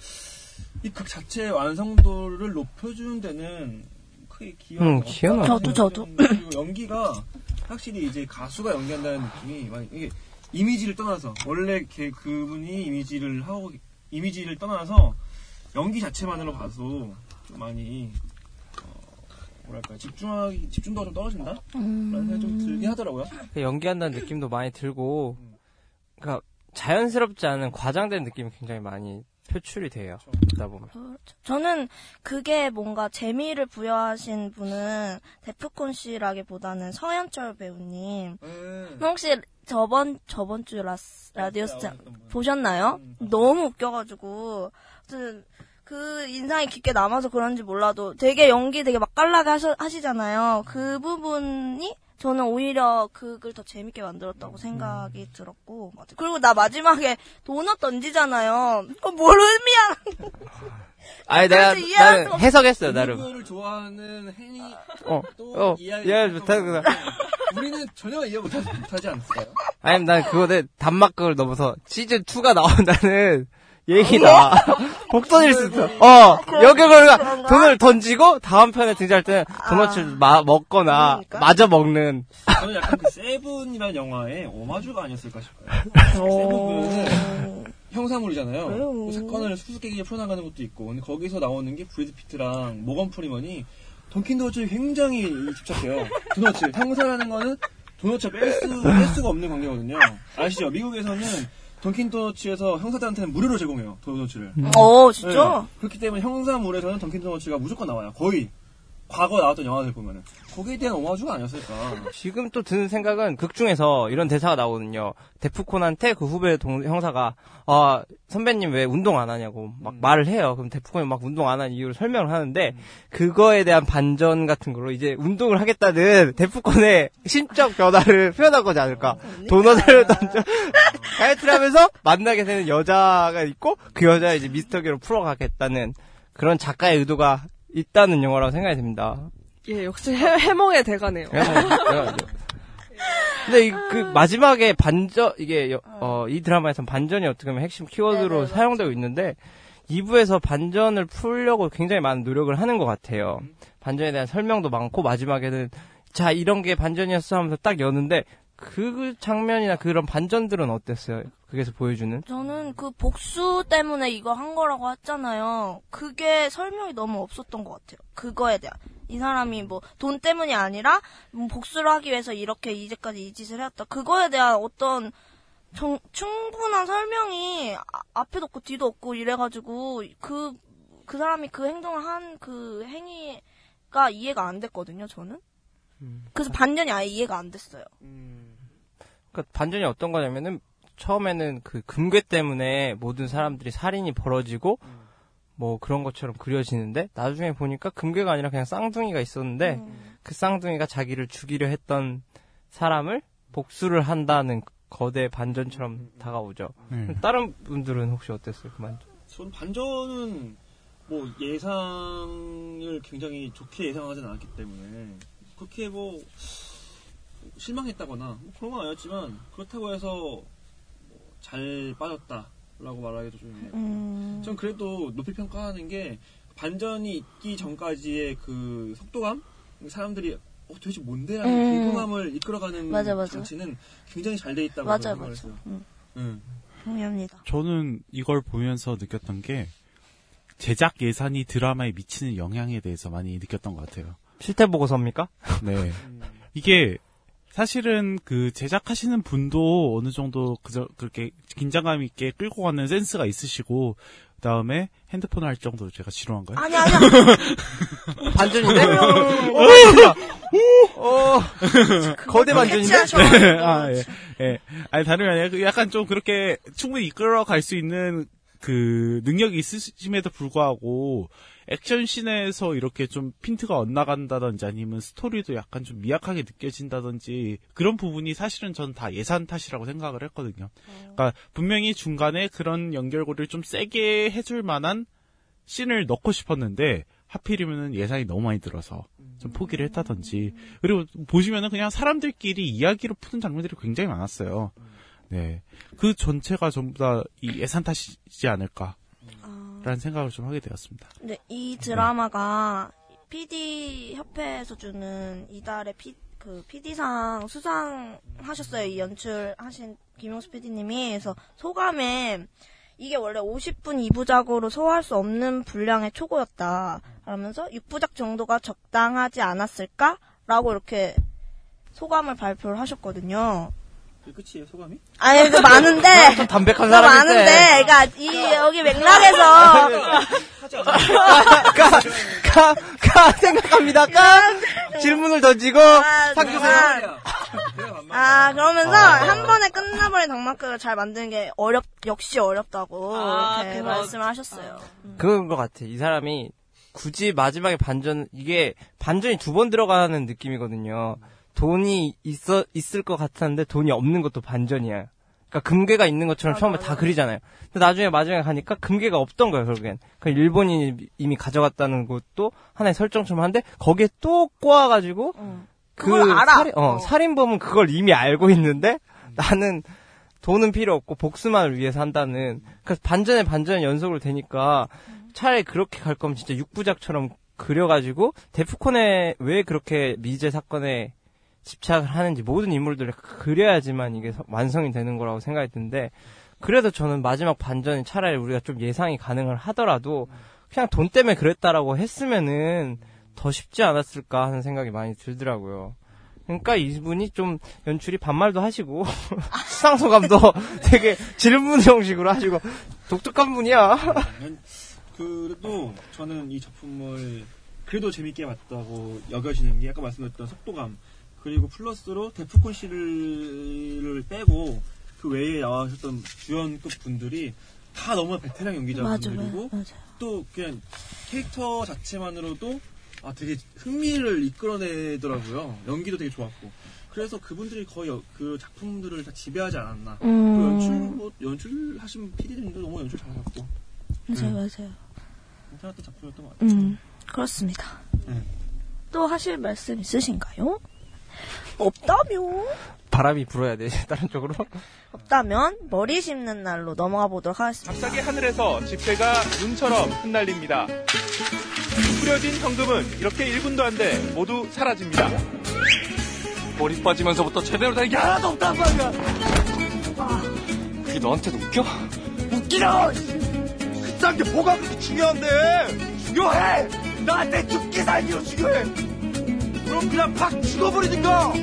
이 극 자체의 완성도를 높여주는 데는 크게 기여가 음. 기여는 저도, 저도. 그리고 연기가 확실히 이제 가수가 연기한다는 느낌이 많이 이게 이미지를 떠나서 원래 걔 그분이 이미지를 하고 이미지를 떠나서 연기 자체만으로 봐도 좀 많이 어, 뭐랄까 집중하기 집중도가 좀 떨어진다 라는 생각이 좀 들긴 하더라고요. 그 연기한다는 느낌도 많이 들고 그러니까 자연스럽지 않은 과장된 느낌이 굉장히 많이 표출이 돼요. 보다 보면. 저는 그게 뭔가 재미를 부여하신 분은 데프콘 씨라기보다는 서현철 배우님. 음. 혹시 저번 저번 주 라스, 라디오 스타 보셨나요? 너무 웃겨가지고 아무튼 그 인상이 깊게 남아서 그런지 몰라도 되게 연기 되게 맛깔나게 하셔, 하시잖아요. 그 부분이 저는 오히려 그걸 더 재밌게 만들었다고 생각이 들었고 맞아요. 그리고 나 마지막에 도넛 던지잖아요. 그거 뭘 의미야? 아니 내가 나는 해석했어요 나름. 누구를 좋아하는 행위 어, 또 어, 이해하기 이해 좀 못하구나. 우리는 전혀 이해 못하, 못하지 않을까요? 아니 난 그거는 단막극을 넘어서 시즌 2가 나온다는 얘기다. 복선일 수 있어. 어, 여기서 도넛을 던지고 다음 편에 등장할 때는 도넛을 마, 먹거나 마저 먹는. 저는 약간 그 세븐이라는 영화의 오마주가 아니었을까 싶어요. 세븐은 형사물이잖아요. 그 사건을 수수께끼같이 풀어나가는 것도 있고, 근데 거기서 나오는 게 브래드 피트랑 모건 프리먼이 던킨 도너츠 굉장히 집착해요. 도너츠 형사라는 거는 도너츠 뺄, 수, 뺄 수가 없는 관계거든요. 아시죠? 미국에서는 던킨 도너츠에서 형사들한테는 무료로 제공해요. 도너츠를. 어, 진짜? 네. 그렇기 때문에 형사물에서는 던킨 도너츠가 무조건 나와요. 거의 과거 나왔던 영화들 보면은 거기에 대한 오마주가 아니었을까. 지금 또 드는 생각은 극 중에서 이런 대사가 나오거든요. 데프콘한테 그 후배 동 형사가 아 선배님 왜 운동 안 하냐고 막 말을 해요. 그럼 데프콘이 막 운동 안 하는 이유를 설명을 하는데 그거에 대한 반전 같은 걸로 이제 운동을 하겠다는 데프콘의 심적 변화를 표현하고지 않을까. 도넛을 던져 다이어트를 하면서 만나게 되는 여자가 있고 그 여자 이제 미스터 기로 풀어가겠다는 그런 작가의 의도가 있다는 영화라고 생각이 듭니다. 예, 역시 해, 해몽의 대가네요. 근데 이, 그 마지막에 반전 이게 여- 어, 이 드라마에선 반전이 어떻게 보면 핵심 키워드로 사용되고 있는데 2부에서 반전을 풀려고 굉장히 많은 노력을 하는 것 같아요. 반전에 대한 설명도 많고 마지막에는 자 이런 게 반전이었어 하면서 딱 여는데 그 장면이나 그런 반전들은 어땠어요? 그게서 보여주는? 저는 그 복수 때문에 이거 한 거라고 했잖아요. 그게 설명이 너무 없었던 것 같아요. 그거에 대한. 이 사람이 뭐 돈 때문이 아니라 뭐 복수를 하기 위해서 이렇게 이제까지 이 짓을 해왔다. 그거에 대한 어떤 정- 충분한 설명이 아- 앞에도 없고 뒤도 없고 이래가지고 그, 그 사람이 그 행동을 한 그 행위가 이해가 안 됐거든요, 저는. 그래서 반전이 아예 이해가 안 됐어요. 그러니까 반전이 어떤 거냐면은 처음에는 그 금괴 때문에 모든 사람들이 살인이 벌어지고 뭐 그런 것처럼 그려지는데 나중에 보니까 금괴가 아니라 그냥 쌍둥이가 있었는데 그 쌍둥이가 자기를 죽이려 했던 사람을 복수를 한다는 거대 반전처럼 다가오죠. 네. 다른 분들은 혹시 어땠어요? 그 반전? 전 반전은 뭐 예상을 굉장히 좋게 예상하진 않았기 때문에 그렇게 뭐 실망했다거나 뭐 그런 건 아니었지만 그렇다고 해서 뭐 잘 빠졌다라고 말하기도 좀 해요. 음. 전 그래도 높이 평가하는 게 반전이 있기 전까지의 그 속도감 사람들이 어, 도대체 뭔데라는 음. 궁금함을 이끌어가는 맞아, 맞아. 장치는 굉장히 잘 돼 있다고 맞아, 저는 맞아. 생각을 했어요. 음. 응. 동의합니다. 저는 이걸 보면서 느꼈던 게 제작 예산이 드라마에 미치는 영향에 대해서 많이 느꼈던 것 같아요. 실태 보고서입니까? 네. 이게 사실은 그 제작하시는 분도 어느 정도 그저 그렇게 긴장감 있게 끌고 가는 센스가 있으시고 그다음에 핸드폰 할 정도로 제가 지루한가요? 아니, 아니야. 반전인데? 어, 거대 반전인데? 아, 예. 예. 아니, 다름이 아니라 그 약간 좀 그렇게 충분히 이끌어 갈 수 있는 그 능력이 있으심에도 불구하고 액션씬에서 이렇게 좀 핀트가 엇나간다든지 아니면 스토리도 약간 좀 미약하게 느껴진다든지 그런 부분이 사실은 전 다 예산 탓이라고 생각을 했거든요. 그러니까 분명히 중간에 그런 연결고리를 좀 세게 해줄 만한 씬을 넣고 싶었는데 하필이면은 예산이 너무 많이 들어서 좀 포기를 했다든지. 그리고 보시면은 그냥 사람들끼리 이야기로 푸는 장면들이 굉장히 많았어요. 네, 그 전체가 전부 다 이 예산 탓이지 않을까 라는 생각을 좀 하게 되었습니다. 근데 이 드라마가 PD 협회에서 주는 이달의 피, 그 PD상 수상하셨어요. 이 연출하신 김용수 PD님이. 그래서 소감에 이게 원래 50분 2부작으로 소화할 수 없는 분량의 초고였다. 그러면서 6부작 정도가 적당하지 않았을까? 라고 이렇게 소감을 발표를 하셨거든요. 그 끝이에요 소감이? 아니, 그 많은데. 좀 담백한 그 사람인데. 많은데. 그러니까 이, 여기 맥락에서. 까, 까, 까, 생각합니다. 까, 질문을 던지고, 상주세요. 아, 그러면서 아. 한 번에 끝나버린 덕마크를 잘 만드는 게 어렵, 역시 어렵다고 아, 이렇게 그건- 말씀을 하셨어요. 그건 것 같아. 이 사람이 굳이 마지막에 반전, 이게 반전이 두 번 들어가는 느낌이거든요. 돈이 있어, 있을 것 같았는데 돈이 없는 것도 반전이야. 그러니까 금괴가 있는 것처럼 처음에 다 그리잖아요. 근데 나중에 마지막에 가니까 금괴가 없던 거예요, 결국엔. 그 일본인이 이미 가져갔다는 것도 하나의 설정처럼 한데, 거기에 또 꼬아 가지고, 그 그걸 알아. 살인, 어, 살인범은 그걸 이미 알고 있는데, 나는 돈은 필요 없고 복수만을 위해서 한다는, 그래서 반전에 반전의 연속으로 되니까, 차라리 그렇게 갈 거면 진짜 육부작처럼 그려가지고, 데프콘에 왜 그렇게 미제 사건에 집착을 하는지 모든 인물들을 그려야지만 이게 서- 완성이 되는 거라고 생각이 드는데, 그래도 저는 마지막 반전이 차라리 우리가 좀 예상이 가능을 하더라도, 그냥 돈 때문에 그랬다라고 했으면은, 더 쉽지 않았을까 하는 생각이 많이 들더라고요. 그러니까 이분이 좀 연출이 반말도 하시고 수상 소감도 되게 질문 형식으로 하시고 독특한 분이야. 그래도 저는 이 작품을 그래도 재밌게 봤다고 여겨지는 게 아까 말씀드렸던 속도감 그리고 플러스로 데프콘 씨를 빼고 그 외에 나와셨던 주연급 분들이 다 너무 베테랑 연기자분들이고 또 그냥 캐릭터 자체만으로도 아 되게 흥미를 이끌어내더라고요. 연기도 되게 좋았고. 그래서 그분들이 거의 여- 그 작품들을 다 지배하지 않았나. 음. 또 연출 뭐 연출하신 PD님도 너무 연출 잘하셨고 맞아요, 음. 맞아요. 괜찮았던 작품이었던 것 같아요. 음, 그렇습니다. 네. 또 하실 말씀 있으신가요? 없다면? 바람이 불어야 돼 다른 쪽으로. 없다면 머리 심는 날로 넘어가 보도록 하겠습니다. 갑자기 하늘에서 집회가 눈처럼 흩날립니다. 뿌려진 현금은 이렇게 1분도 안 돼 모두 사라집니다. 머리 빠지면서부터 제대로 된게 하나도 없단 말이야. 그게 너한테도 웃겨? 웃기다! 그딴 게 뭐가 그렇게 중요한데? 중요해! 나한테 죽기 살기로 중요해! 그럼 그냥 팍 죽어버리든가!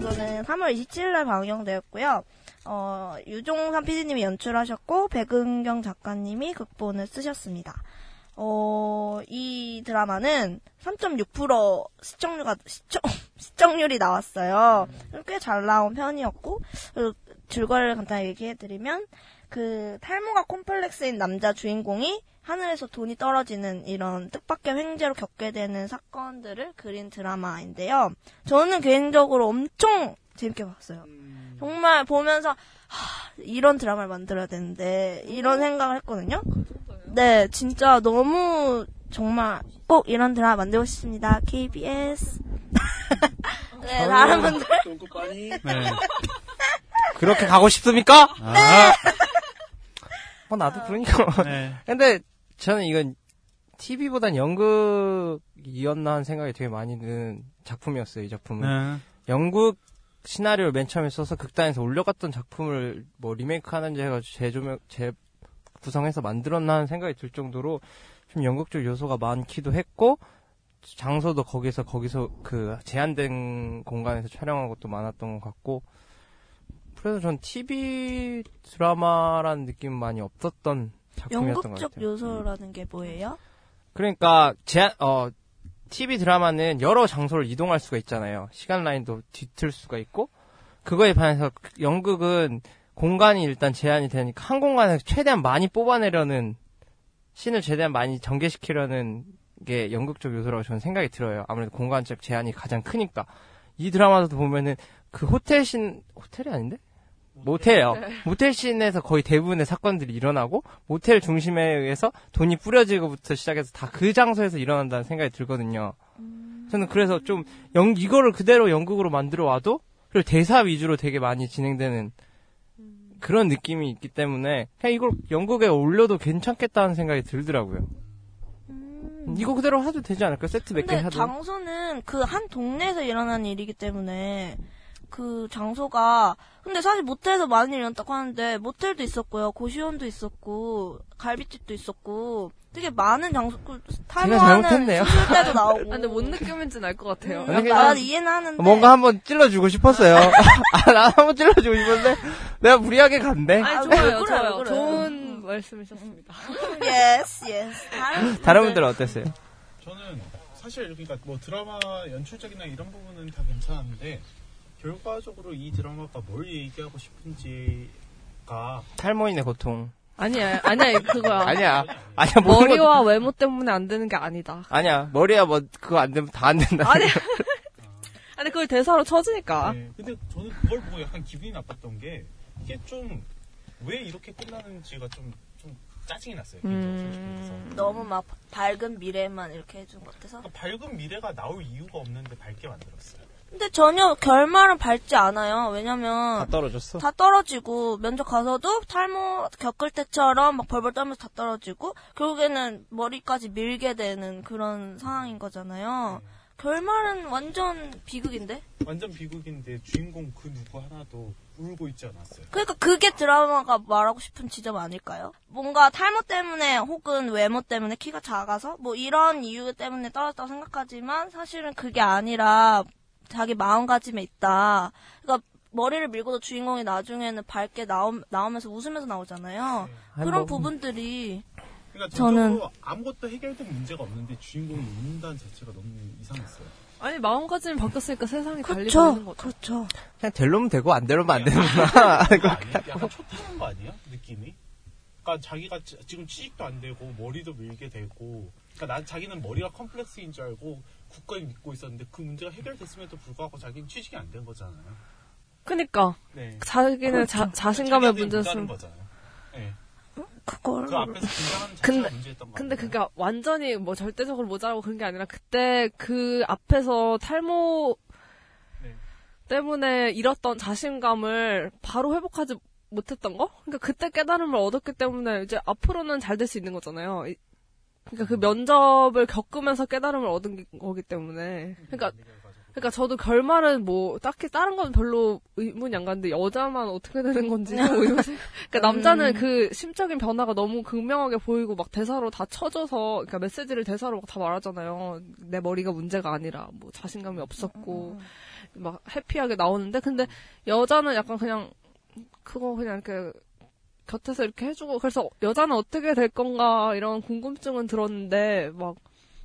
이거는 3월 27일날 방영되었고요. 어, 유종삼 PD님이 연출하셨고 백은경 작가님이 극본을 쓰셨습니다. 어, 이 드라마는 3.6% 시청률가 시청 시청률이 나왔어요. 꽤 잘 나온 편이었고 그리고 줄거리를 간단히 얘기해드리면 그 탈모가 콤플렉스인 남자 주인공이 하늘에서 돈이 떨어지는 이런 뜻밖의 횡재로 겪게 되는 사건들을 그린 드라마인데요. 저는 개인적으로 엄청 재밌게 봤어요. 정말 보면서 하, 이런 드라마를 만들어야 되는데 이런 생각을 했거든요. 네, 진짜 너무 정말 꼭 이런 드라마 만들고 싶습니다. KBS. 네, 다른 분들. 네. 그렇게 가고 싶습니까? 네. 어, 나도 그러니까. 네. 근데 저는 이건 TV보단 연극이었나 하는 생각이 되게 많이 드는 작품이었어요, 이 작품은. 네. 연극 시나리오를 맨 처음에 써서 극단에서 올려갔던 작품을 뭐 리메이크 하는지 해가지고 재조명, 재 구성해서 만들었나 하는 생각이 들 정도로 좀 연극적 요소가 많기도 했고, 장소도 거기서, 거기서 그 제한된 공간에서 촬영한 것도 많았던 것 같고, 그래서 전 TV 드라마라는 느낌은 많이 없었던 연극적 같아요. 요소라는 게 뭐예요? 그러니까 제한 어 TV 드라마는 여러 장소를 이동할 수가 있잖아요. 시간 라인도 뒤틀 수가 있고 그거에 반해서 연극은 공간이 일단 제한이 되니까 한 공간에서 최대한 많이 뽑아내려는 신을 최대한 많이 전개시키려는 게 연극적 요소라고 저는 생각이 들어요. 아무래도 공간적 제한이 가장 크니까 이 드라마도 보면은 그 호텔 신 호텔이 아닌데 모텔이요. 모텔 씬에서 거의 대부분의 사건들이 일어나고 모텔 중심에 의해서 돈이 뿌려지고부터 시작해서 다 그 장소에서 일어난다는 생각이 들거든요. 저는 그래서 좀 연, 이거를 그대로 연극으로 만들어 놔도 그리고 대사 위주로 되게 많이 진행되는 그런 느낌이 있기 때문에 그냥 이걸 연극에 올려도 괜찮겠다는 생각이 들더라고요. 이거 그대로 해도 되지 않을까? 세트 몇개 근데 해도. 장소는 그 한 동네에서 일어나는 일이기 때문에 그 장소가 근데 사실 모텔에서 많은 일이 일어났다고 하는데 모텔도 있었고요 고시원도 있었고 갈비집도 있었고 되게 많은 장소 그 탈모하는 잘못했네요. 수술대도 나오고 아, 근데 뭔 느낌인지는 알 것 같아요. 음, 나난 이해는 하는데 뭔가 한번 찔러주고 싶었어요. 아, 나 한번 찔러주고 싶었는데 내가 무리하게 갔네. 아니, 왜 좋아요, 그래요, 좋아요. 그래요? 좋은 말씀이셨습니다. yes yes 다른 다른 분들은 어땠어요? 저는 사실 그러니까 뭐 드라마 연출적이나 이런 부분은 다 괜찮았는데 결과적으로 이 드라마가 뭘 얘기하고 싶은지가 탈모인의 고통. 아니야, 아니야, 그거야. 아니야. 아니야, 머리와 것도- 외모 때문에 안 되는 게 아니다. 아니야. 머리야 뭐 그거 안 되면 다 안 된다. 아니야. 아니, 그걸 대사로 쳐주니까. 네, 근데 저는 그걸 보고 약간 기분이 나빴던 게 이게 좀 왜 이렇게 끝나는지가 좀, 좀 짜증이 났어요. 그래서. 너무 막 밝은 미래만 이렇게 해준 것 같아서 그러니까 밝은 미래가 나올 이유가 없는데 밝게 만들었어요. 근데 전혀 결말은 밝지 않아요 왜냐면 다 떨어졌어. 다 떨어지고 면접 가서도 탈모 겪을 때처럼 막 벌벌 떨면서 다 떨어지고 결국에는 머리까지 밀게 되는 그런 상황인 거잖아요. 결말은 완전 비극인데? 완전 비극인데 주인공 그 누구 하나도 울고 있지 않았어요. 그러니까 그게 드라마가 말하고 싶은 지점 아닐까요? 뭔가 탈모 때문에 혹은 외모 때문에 키가 작아서 뭐 이런 이유 때문에 떨어졌다고 생각하지만 사실은 그게 아니라 자기 마음가짐에 있다. 그러니까 머리를 밀고도 주인공이 나중에는 밝게 나오, 나오면서 웃으면서 나오잖아요. 아니, 그런 뭐- 부분들이 그러니까 저는- 아무것도 해결된 문제가 없는데 주인공이 웃는다는 자체가 너무 이상했어요. 아니 마음가짐이 바뀌었으니까 세상이 달리 그렇죠. 보이는 거죠. 그렇죠. 그냥 될로면 되고 안 되로면 안 되는구나. 약간 초타는 거 아니야? 느낌이? 그러니까 자기가 지- 지금 취직도 안 되고 머리도 밀게 되고 그러니까 난 자기는 머리가 컴플렉스인 줄 알고 굳건히 믿고 있었는데 그 문제가 해결됐음에도 불구하고 자기는 취직이 안 된 거잖아요. 그니까 네. 자기는 자, 자신감의 문제였으면. 네. 그걸 그 앞에서 근데 근데? 그니까 완전히 뭐 절대적으로 모자라고 그런 게 아니라 그때 그 앞에서 탈모 네. 때문에 잃었던 자신감을 바로 회복하지 못했던 거? 그러니까 그때 깨달음을 얻었기 때문에 이제 앞으로는 잘 될 수 있는 거잖아요. 이- 그러니까 그 면접을 겪으면서 깨달음을 얻은 게- 거기 때문에. 그러니까 그러니까 저도 결말은 뭐 딱히 다른 건 별로 의문이 안 가는데 여자만 어떻게 되는 건지 좀 의문이. 그러니까 남자는 음. 그 심적인 변화가 너무 극명하게 보이고 막 대사로 다 쳐줘서 그러니까 메시지를 대사로 막 다 말하잖아요. 내 머리가 문제가 아니라 뭐 자신감이 없었고 막 해피하게 나오는데 근데 여자는 약간 그냥 그거 그냥 이렇게 곁에서 이렇게 해주고 그래서 여자는 어떻게 될 건가 이런 궁금증은 들었는데 막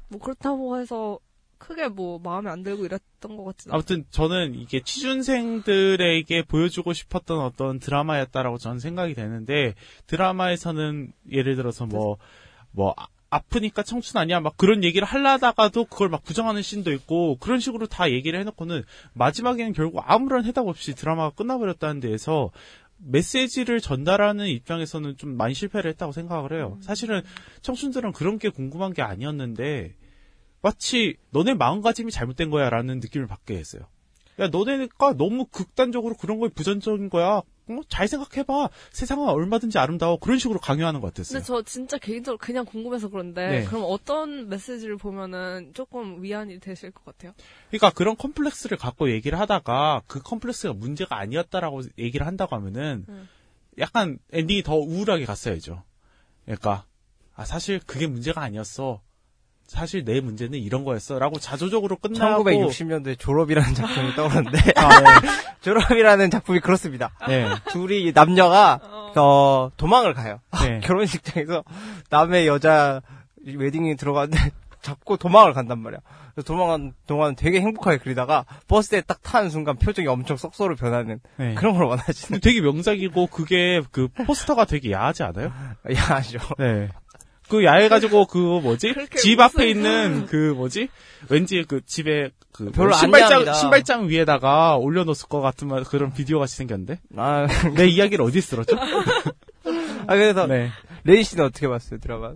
뭐 그렇다고 해서 크게 뭐 마음에 안 들고 이랬던 것 같진 않아요. 아무튼 저는 이게 취준생들에게 보여주고 싶었던 어떤 드라마였다라고 저는 생각이 되는데 드라마에서는 예를 들어서 뭐뭐 아프니까 청춘 아니야 막 그런 얘기를 하려다가도 그걸 막 부정하는 씬도 있고 그런 식으로 다 얘기를 해놓고는 마지막에는 결국 아무런 해답 없이 드라마가 끝나버렸다는 데에서 메시지를 전달하는 입장에서는 좀 많이 실패를 했다고 생각을 해요. 사실은 청춘들은 그런 게 궁금한 게 아니었는데 마치 너네 마음가짐이 잘못된 거야라는 느낌을 받게 했어요. 야 너네가 너무 극단적으로 그런 거에 부정적인 거야. 어? 잘 생각해봐. 세상은 얼마든지 아름다워. 그런 식으로 강요하는 것 같았어요. 근데 저 진짜 개인적으로 그냥 궁금해서 그런데 네. 그럼 어떤 메시지를 보면은 조금 위안이 되실 것 같아요? 그러니까 그런 컴플렉스를 갖고 얘기를 하다가 그 컴플렉스가 문제가 아니었다라고 얘기를 한다고 하면은 음. 약간 엔딩이 더 우울하게 갔어야죠. 그러니까 아 사실 그게 문제가 아니었어. 사실 내 문제는 이런 거였어라고 자조적으로 끝나고 1960년대 졸업이라는 작품이 떠오르는데 아, 네. 졸업이라는 작품이 그렇습니다. 네. 둘이 남녀가 어, 도망을 가요. 네. 결혼식장에서 남의 여자 웨딩이 들어가는데 잡고 도망을 간단 말이야. 그래서 도망간 동안 되게 행복하게 그리다가 버스에 딱 타는 순간 표정이 엄청 썩소로 변하는 네. 그런 걸 원하시는. 되게 명작이고 그게 그 포스터가 되게 야하지 않아요? 야하죠. 네. 그 야해가지고 그 뭐지 집 앞에 무슨- 있는 그 뭐지 왠지 그 집에 그 별로 안 신발장. 신발장 위에다가 올려놓을 것 같은 말- 그런 비디오 같이 생겼는데 아, 내 이야기를 어디 들었죠? 아 그래서 네. 레인 씨는 어떻게 봤어요 드라마?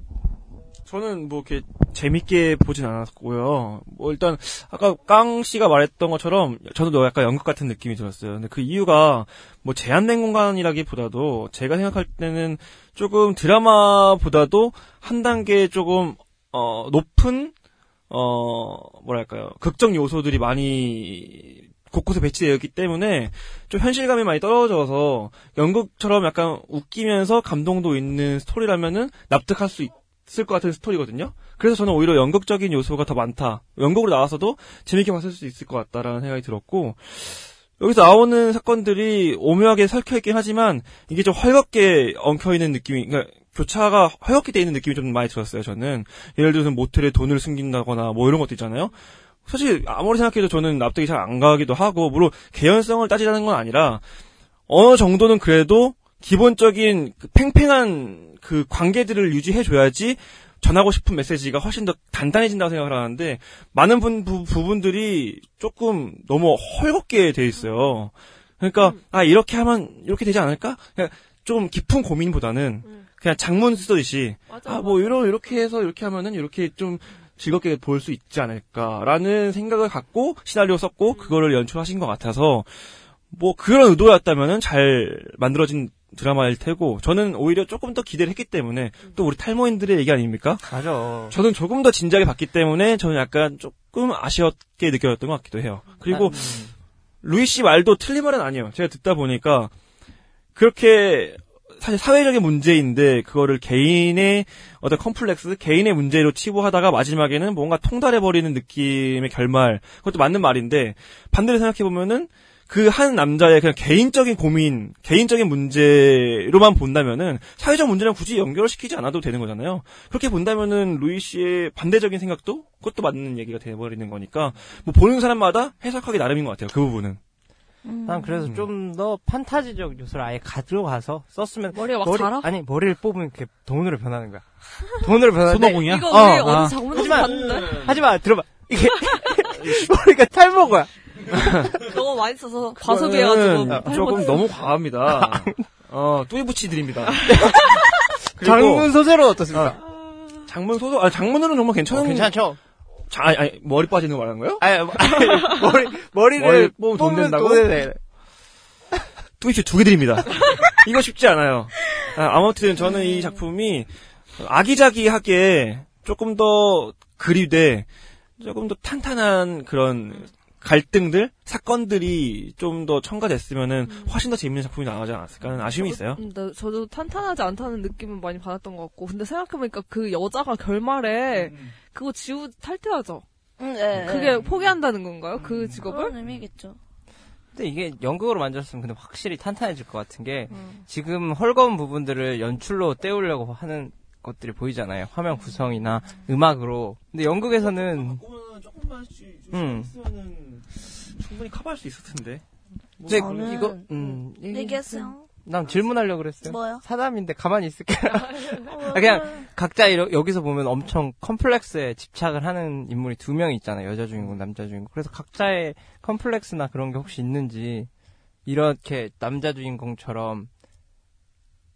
저는 뭐 이렇게 재밌게 보진 않았고요. 뭐 일단 아까 깡 씨가 말했던 것처럼 저도 약간 연극 같은 느낌이 들었어요. 근데 그 이유가 뭐 제한된 공간이라기보다도 제가 생각할 때는 조금 드라마보다도 한 단계 조금 어 높은 어 뭐랄까요 극적 요소들이 많이 곳곳에 배치되어 있기 때문에 좀 현실감이 많이 떨어져서 연극처럼 약간 웃기면서 감동도 있는 스토리라면은 납득할 수 있을 것 같은 스토리거든요. 그래서 저는 오히려 연극적인 요소가 더 많다. 연극으로 나와서도 재밌게 봤을 수 있을 것 같다라는 생각이 들었고 여기서 나오는 사건들이 오묘하게 설켜 있긴 하지만 이게 좀 헐겁게 엉켜 있는 느낌이 그러니까 교차가 헐겁게 돼 있는 느낌이 좀 많이 들었어요. 저는 예를 들어서 모텔에 돈을 숨긴다거나 뭐 이런 것도 있잖아요. 사실 아무리 생각해도 저는 납득이 잘 안 가기도 하고 물론 개연성을 따지자는 건 아니라 어느 정도는 그래도 기본적인 그 팽팽한 그 관계들을 유지해 줘야지 전하고 싶은 메시지가 훨씬 더 단단해진다고 생각을 하는데 많은 분, 부, 부분들이 조금 너무 헐겁게 돼 있어요. 그러니까 아 이렇게 하면 이렇게 되지 않을까? 그냥 좀 깊은 고민보다는 그냥 장문 쓰듯이 아 뭐 이런 이렇게 해서 이렇게 하면은 이렇게 좀 즐겁게 볼 수 있지 않을까라는 생각을 갖고 시나리오 썼고 그거를 연출하신 것 같아서 뭐 그런 의도였다면은 잘 만들어진 드라마일 테고 저는 오히려 조금 더 기대를 했기 때문에 또 우리 탈모인들의 얘기 아닙니까? 맞아. 저는 조금 더 진지하게 봤기 때문에 저는 약간 조금 아쉬웠게 느껴졌던 것 같기도 해요. 그리고 루이 씨 말도 틀린 말은 아니에요. 제가 듣다 보니까 그렇게 사실 사회적인 문제인데 그거를 개인의 어떤 컴플렉스, 개인의 문제로 치부하다가 마지막에는 뭔가 통달해 버리는 느낌의 결말. 그것도 맞는 말인데 반대로 생각해 보면은 그 한 남자의 그냥 개인적인 고민, 개인적인 문제로만 본다면은 사회적 문제랑 굳이 연결을 시키지 않아도 되는 거잖아요. 그렇게 본다면은 루이 씨의 반대적인 생각도 그것도 맞는 얘기가 돼버리는 거니까 뭐 보는 사람마다 해석하기 나름인 것 같아요. 그 부분은. 난 그래서 좀더 판타지적 요소를 아예 가져가서 썼으면 머리가 막 머리, 자라? 아니 머리를 뽑으면 이렇게 돈으로 변하는 거야. 돈으로 변하는데 손오공이야? 이거 우리 어디 장문에서 하지마 봤는데? 하지마 들어봐 이게 머리가 탈모가 너무 많이 써서 과소비해가지고 조금 너무 과합니다. 어, 뚜이부치 드립니다. 장문 소재로 어떻습니까? 어, 장문 소설, 아, 장문으로는 정말 괜찮은. 어, 괜찮죠? 자, 아니, 아니, 머리 빠지는 거 말하는 거예요? 아니, 아니, 머리 머리를 머리 뽑으면 돈 된다고? 돈이 돼. 뚜이치 두개 드립니다. 이거 쉽지 않아요. 아, 아무튼 저는 이 작품이 아기자기하게 조금 더 그리되 조금 더 탄탄한 그런 갈등들, 사건들이 좀 더 첨가됐으면은 훨씬 더 재밌는 작품이 나오지 않았을까 하는 아쉬움이 있어요. 음, 나- 저도 탄탄하지 않다는 느낌은 많이 받았던 것 같고 근데 생각해보니까 그 여자가 결말에 그거 지우 탈퇴하죠. 음, 네, 그게 네. 포기한다는 건가요? 그 직업을? 그런 의미겠죠. 근데 이게 연극으로 만들었으면 근데 확실히 탄탄해질 것 같은 게 지금 헐거운 부분들을 연출로 때우려고 하는 것들이 보이잖아요. 화면 구성이나 음악으로. 근데 연극에서는 조금만 음. 있으면은 충분히 커버할 수 있을 텐데. 근데 저는 이거 음 얘기했어요. 난 질문하려고 그랬어요. 뭐요? 사담인데 가만히 있을게. 아, 그냥 각자 이러, 여기서 보면 엄청 컴플렉스에 집착을 하는 인물이 두 명이 있잖아요. 여자 주인공, 남자 주인공. 그래서 각자의 컴플렉스나 그런 게 혹시 있는지 이렇게 남자 주인공처럼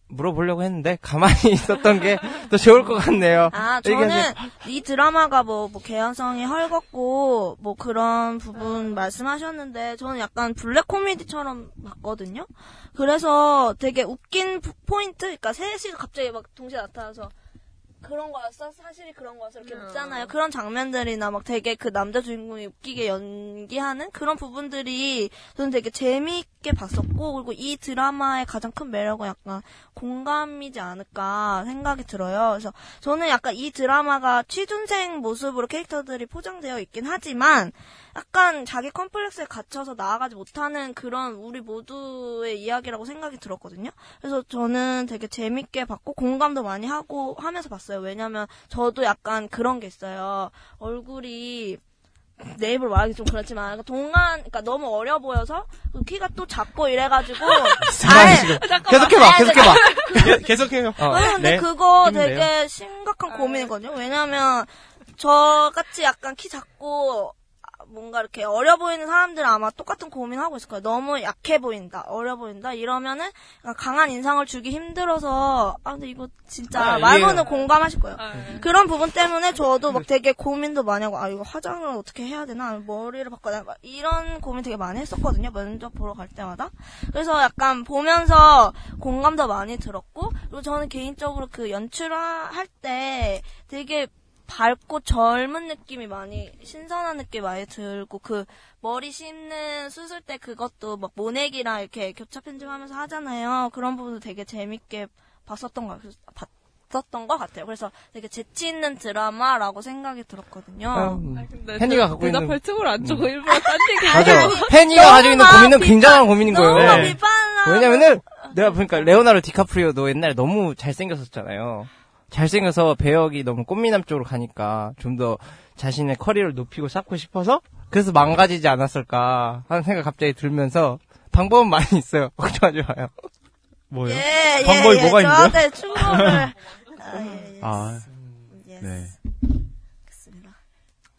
물어보려고 했는데 가만히 있었던 게 더 좋을 것 같네요. 아. 저는 이 드라마가 뭐, 뭐, 개연성이 헐겁고, 뭐, 그런 부분 말씀하셨는데, 저는 약간 블랙 코미디처럼 봤거든요? 그래서 되게 웃긴 부- 포인트? 그러니까 셋이 갑자기 막 동시에 나타나서, 그런 거였어? 사실이 그런 거였어? 이렇게 묻잖아요. 그런 장면들이나 막 되게 그 남자 주인공이 웃기게 연기하는 그런 부분들이 저는 되게 재미있게 봤었고, 그리고 이 드라마의 가장 큰 매력은 약간 공감이지 않을까 생각이 들어요. 그래서 저는 약간 이 드라마가 취준생 모습으로 캐릭터들이 포장되어 있긴 하지만 약간 자기 컴플렉스에 갇혀서 나아가지 못하는 그런 우리 모두의 이야기라고 생각이 들었거든요. 그래서 저는 되게 재밌게 봤고 공감도 많이 하고 하면서 봤어요. 왜냐면 저도 약간 그런 게 있어요. 얼굴이 내 입으로 말하기 좀 그렇지만 그러니까 동안 그러니까 너무 어려 보여서 그 키가 또 작고 이래가지고 지금. 계속해봐, 계속해봐. 계- 계속해요. 어, 아, 근데 네. 그거 힘내요. 되게 심각한 고민이거든요. 왜냐면 저 같이 약간 키 작고 뭔가 이렇게 어려 보이는 사람들은 아마 똑같은 고민하고 있을 거예요. 너무 약해 보인다, 어려 보인다 이러면은 강한 인상을 주기 힘들어서 아 근데 이거 진짜 아, 이해가. 공감하실 거예요. 그런 부분 때문에 저도 막 되게 고민도 많이 하고 아 이거 화장을 어떻게 해야 되나 머리를 바꿔야 되나 막 이런 고민 되게 많이 했었거든요. 면접 보러 갈 때마다. 그래서 약간 보면서 공감도 많이 들었고 그리고 저는 개인적으로 그 연출할 때 되게 밝고 젊은 느낌이 많이 신선한 느낌이 많이 들고 그 머리 심는 수술 때 그것도 막 모내기랑 이렇게 교차 편집하면서 하잖아요. 그런 부분도 되게 재밌게 봤었던 거 봤었던 것 같아요. 그래서 되게 재치 있는 드라마라고 생각이 들었거든요. 음, 근데 팬이가 대- 갖고 있는 대답할 틈을 안 주고 일부러 딴 얘기 맞아. 팬이가 가지고 있는 막 고민은 비판- 굉장한 고민인 거예요. 네. 비판하고 왜냐면은 내가 보니까 레오나르도 디카프리오도 옛날에 너무 잘생겼었잖아요. 잘생겨서 배역이 너무 꽃미남 쪽으로 가니까 좀 더 자신의 커리어를 높이고 쌓고 싶어서 그래서 망가지지 않았을까 하는 생각 갑자기 들면서 방법은 많이 있어요. 걱정하지 마요. 뭐요? 예, 예, 방법이 예, 뭐가 있는데요? 저한테 충고를 아, 예, 예. 아, 예. 네.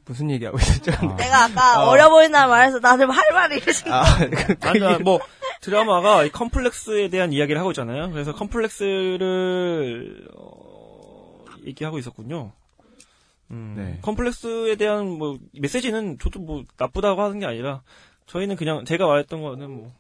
무슨 얘기하고 있었죠? 내가 아까 어. 어. 려 보인다는 말해서 나들 할 말이 이러신 아, 거. 그, 그 아니, 뭐, 드라마가 이 컴플렉스에 대한 이야기를 하고 있잖아요. 그래서 컴플렉스를, 어, 얘기 하고 있었군요. 음, 네. 컴플렉스에 대한 뭐, 메시지는 저도 뭐, 나쁘다고 하는 게 아니라, 저희는 그냥, 제가 말했던 거는 뭐,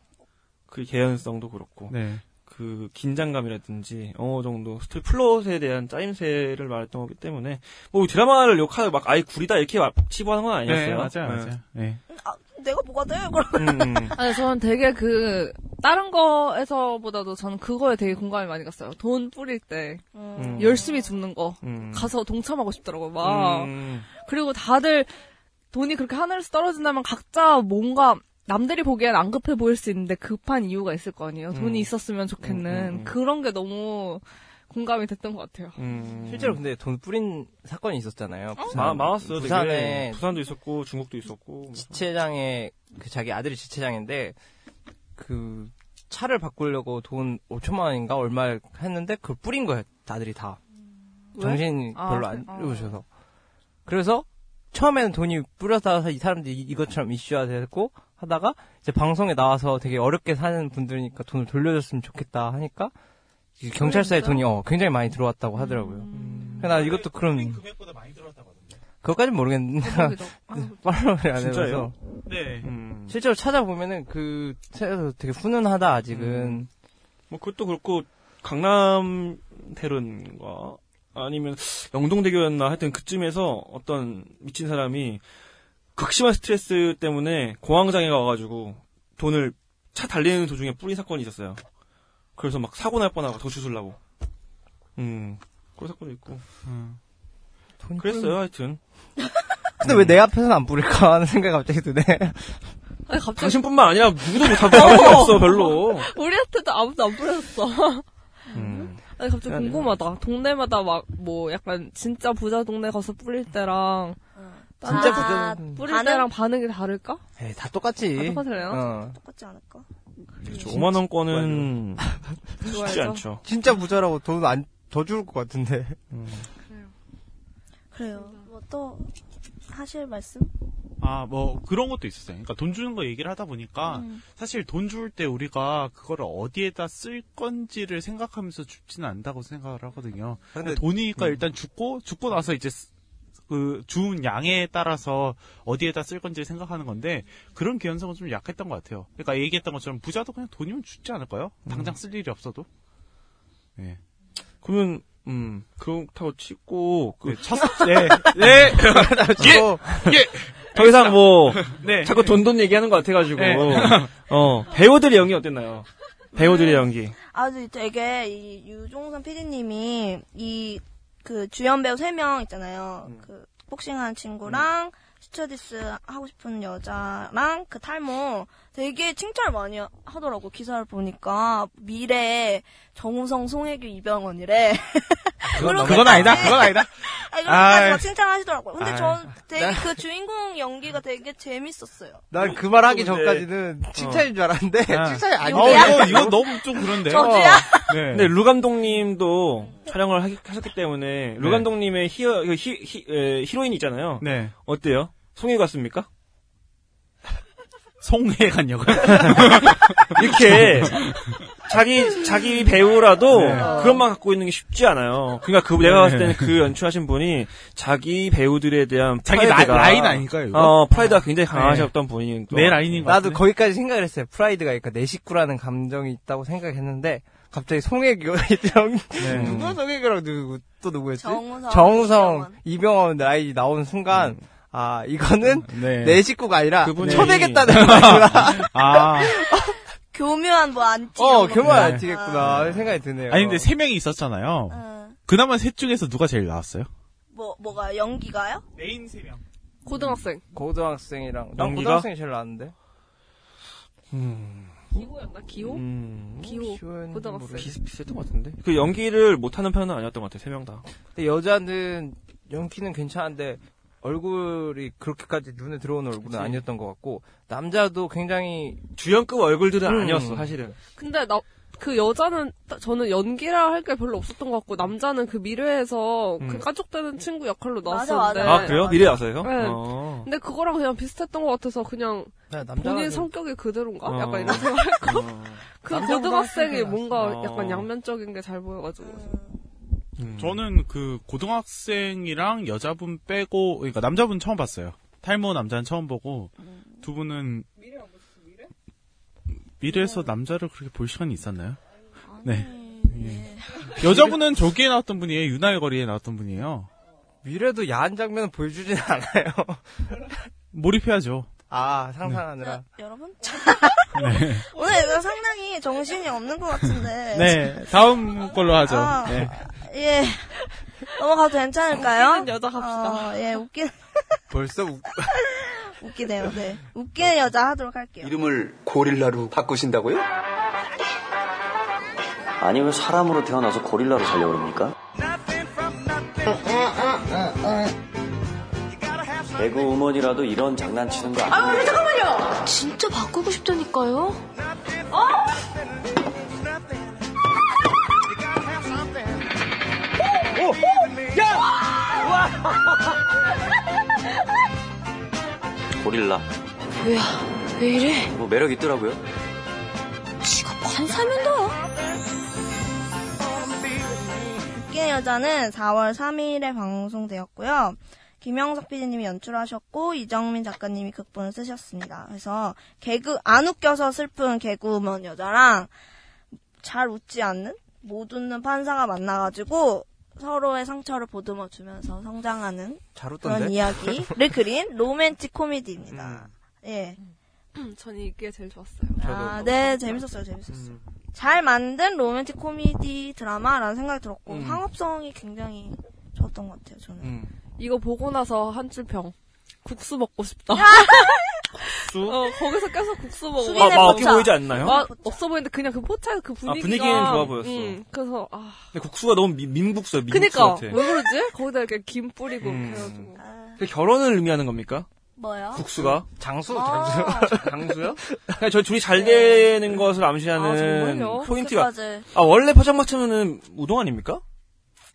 그 개연성도 그렇고, 네. 그그 긴장감이라든지 어느 정도 스토리 플롯에 대한 짜임새를 말했던 거기 때문에 뭐 드라마를 욕하는 막 아예 구리다 이렇게 막 치부하는 건 아니었어요. 네, 맞아요, 맞아요. 네. 아, 내가 뭐가 돼? 그럼. 음. 아니, 저는 되게 그, 다른 거에서보다도 저는 그거에 되게 공감이 많이 갔어요. 돈 뿌릴 때, 음. 열심히 줍는 거. 음. 가서 동참하고 싶더라고요, 막. 음. 그리고 다들 돈이 그렇게 하늘에서 떨어진다면 각자 뭔가 남들이 보기엔 안 급해 보일 수 있는데 급한 이유가 있을 거 아니에요. 돈이 음. 있었으면 좋겠는 음, 음, 음. 그런 게 너무 공감이 됐던 것 같아요. 실제로 근데 돈 뿌린 사건이 있었잖아요. 부산, 마- 많았어요. 부산에 부산도 있었고 중국도 있었고. 지체장에 그 자기 아들이 지체장인데 그 차를 바꾸려고 돈 5천만 원인가 얼마 했는데 그걸 뿌린 거예요. 아들이 다. 왜? 정신이 아, 별로 안 아. 좋으셔서. 그래서 처음에는 돈이 뿌려서 이 사람들이 이- 이것처럼 이슈화 됐고 하다가 이제 방송에 나와서 되게 어렵게 사는 분들이니까 돈을 돌려줬으면 좋겠다 하니까 이 경찰서에 돈이 어, 굉장히 많이 들어왔다고 하더라고요. 그래서 나 이것도 그럼 금액보다 많이 들어왔다고 하던데. 그것까지는 모르겠는데 대박이다. 팔로우를 안 진짜요? 해봐서 네. 음. 실제로 찾아보면은 그 책에서 되게 훈훈하다 아직은 뭐 그것도 그렇고 강남 테른가 아니면 영동대교였나 하여튼 그쯤에서 어떤 미친 사람이 극심한 스트레스 때문에 공황장애가 와가지고 돈을 차 달리는 도중에 뿌린 사건이 있었어요. 그래서 막 사고 날 뻔하고 더 주술라고. 음 그런 사건도 있고. 그랬어요 하여튼. 근데 왜내 앞에서는 안 뿌릴까 하는 생각이 갑자기 드네. 아니, 갑자기. 당신뿐만 아니라 누구도 못하고 관심 없어 별로. 우리한테도 아무도 안 뿌렸어. 음. 아니, 갑자기 해야 돼요. 궁금하다. 동네마다 막, 뭐, 약간, 진짜 부자 동네 가서 뿌릴 때랑, 딴 진짜 데 부자 뿌릴 반응? 때랑 반응이 다를까? 에이, 다 똑같지. 다 똑같을래요? 어. 똑같지 않을까? 그렇죠. 5만 원권은 쉽지. 않죠. 진짜 부자라고 돈 안 더 줄 것 같은데. 그래요. 뭐 또 하실 말씀? 아, 뭐, 그런 것도 있었어요. 그러니까 돈 주는 거 얘기를 하다 보니까, 음. 사실 돈 줄 때 우리가 그거를 어디에다 쓸 건지를 생각하면서 줍지는 않다고 생각을 하거든요. 근데- 돈이니까 음. 일단 죽고, 죽고 나서 이제, 쓰- 그, 주운 양에 따라서 어디에다 쓸 건지를 생각하는 건데, 그런 개연성은 좀 약했던 것 같아요. 그러니까 얘기했던 것처럼 부자도 그냥 돈이면 주지 않을까요? 당장 쓸 일이 없어도? 네. 그러면 음 그렇다고 치고 그 네, 첫, 네, 네, 예, 예. 더 이상 뭐 네. 자꾸 돈돈 얘기하는 것 같아가지고 네. 어 배우들의 연기 어땠나요? 배우들의 연기. 아주 되게 이 유종선 PD님이 이 그 주연 배우 세 명 있잖아요. 음. 그 복싱하는 친구랑 스튜어디스 하고 싶은 여자랑 그 탈모 되게 칭찬을 많이 하더라고 기사를 보니까 미래 정우성 송혜교 이병헌이래. 그건, 그건 아니다, 그건 아니다. 아니 아이. 막 칭찬하시더라고요. 근데. 전 되게 나- 그 주인공 연기가 되게 재밌었어요. 난 그 말 하기 근데- 전까지는 칭찬인 줄 알았는데 아. 칭찬이 어, 아니야. 이거, 이거 너무 좀 그런데. 저주야? 네. 근데 루 감독님도 촬영을 하, 하셨기 때문에 루 네. 감독님의 히어 그 히, 히, 에, 히로인 있잖아요. 네. 어때요? 송혜 같습니까? 송해 간 역을. 이렇게 자기 자기 배우라도 네. 그것만 갖고 있는 게 쉽지 않아요. 그러니까 그 내가 봤을 때는 네. 그 연출하신 분이 자기 배우들에 대한 자기 라- 프라이드가 라인 아닐까요, 이거? 어 프라이드가 굉장히 네. 강하셨던 분이 또내 라인인 것 나도 같은데. 거기까지 생각을 했어요. 프라이드가 있까 내 식구라는 감정이 있다고 생각했는데 갑자기 송혜교 형 네. 누가 송혜교랑 누구 또 누구였지? 정우성, 정우성, 이병헌. 나이 나온 순간 아 이거는 네. 내 식구가 아니라 그분이- 쳐내겠다는 말이구나. 아. 교묘한 뭐 안티. 어. 교묘한 네. 안티겠구나 생각이 드네요. 아니, 근데 세 명이 있었잖아요. 어. 그나마 셋 중에서 누가 제일 나았어요? 뭐 뭐가 연기가요? 메인 세 명. 고등학생. 고등학생이랑 난 연기가? 고등학생이 제일 나았는데. 음, 기호였나? 기호? 음, 기호. 고등학생. 비슷 비슷했던 것 같은데 그 연기를 못하는 편은 아니었던 것 같아요 세 명 다. 근데 여자는 연기는 괜찮은데 얼굴이 그렇게까지 눈에 들어오는 얼굴은 그치. 아니었던 것 같고 남자도 굉장히 주연급 얼굴들은 음. 아니었어 사실은. 근데 나, 그 여자는, 따- 저는 연기라 할 게 별로 없었던 것 같고, 남자는 그 미래에서 음. 그 까족되는 친구 역할로 맞아, 나왔었는데. 맞아. 아 그래요? 미래 와서요? 네. 어. 근데 그거랑 그냥 비슷했던 것 같아서 그냥 네, 본인 좀- 성격이 그대로인가? 어. 약간 이런 생각할까? 어. 그 고등학생이 뭔가 어. 약간 양면적인 게 잘 보여가지고. 음. 저는 그 고등학생이랑 여자분 빼고, 그러니까 남자분 처음 봤어요. 탈모 남자는 처음 보고, 두 분은 미래에서 남자를 그렇게 볼 시간이 있었나요? 네. 예. 여자분은 저기에 나왔던 분이에요. 유나의 거리에 나왔던 분이에요. 미래도 야한 장면은 보여주진 않아요. 몰입해야죠. 아, 상상하느라. 자, 여러분? 네. 오늘 이거 상당히 정신이 없는 것 같은데. 네. 다음 걸로 하죠. 아, 네. 예. 넘어가도 괜찮을까요? 웃기는 여자 갑시다. 어, 예, 웃긴, 벌써 웃... 웃기네요, 네. 웃기는 여자 하도록 할게요. 이름을 고릴라로 바꾸신다고요? 아니 왜 사람으로 태어나서 고릴라로 살려고 그럽니까? 개그우먼이라도 이런 장난치는 거 아니에요? 아, 잠깐만요! 진짜 바꾸고 싶다니까요? 어? 오! 야! 고릴라 왜야? 왜 이래? 뭐 매력 있더라고요 지가 판사면 더. 웃기는 여자는 4월 3일에 방송되었고요. 김영석 PD님이 연출하셨고 이정민 작가님이 극본을 쓰셨습니다. 그래서 개그 안 웃겨서 슬픈 개그우먼 여자랑 잘 웃지 않는 못 웃는 판사가 만나가지고 서로의 상처를 보듬어 주면서 성장하는 잘 그런 웃던데? 이야기를 그린 로맨틱 코미디입니다. 예. 전 이게 제일 좋았어요. 아, 네, 재밌었어요, 재밌었어요. 잘 만든 로맨틱 코미디 드라마라는 생각이 들었고 음. 상업성이 굉장히 좋았던 것 같아요, 저는. 이거 보고 나서 한 줄 평. 국수 먹고 싶다. 국수? 어, 거기서 계속 국수 먹어. 수빈의 아, 막 포차. 보이지 않나요? 마- 없어 보이는데 그냥 그 포차에서 그 분위기가. 아, 분위기는 좋아 보였어. 음, 그래서, 아. 근데 국수가 너무 민, 민국수야, 민국수 그니까. 같아. 왜 그러지? 거기다 이렇게 김 뿌리고 음. 이렇게 해가지고. 그 결혼을 의미하는 겁니까? 뭐요? 국수가? 장수? 아. 장수요? 그냥 저 둘이 잘 되는 것을 암시하는 아? 포인트가. 그렇게까지. 아, 원래 포장마차는 우동 아닙니까?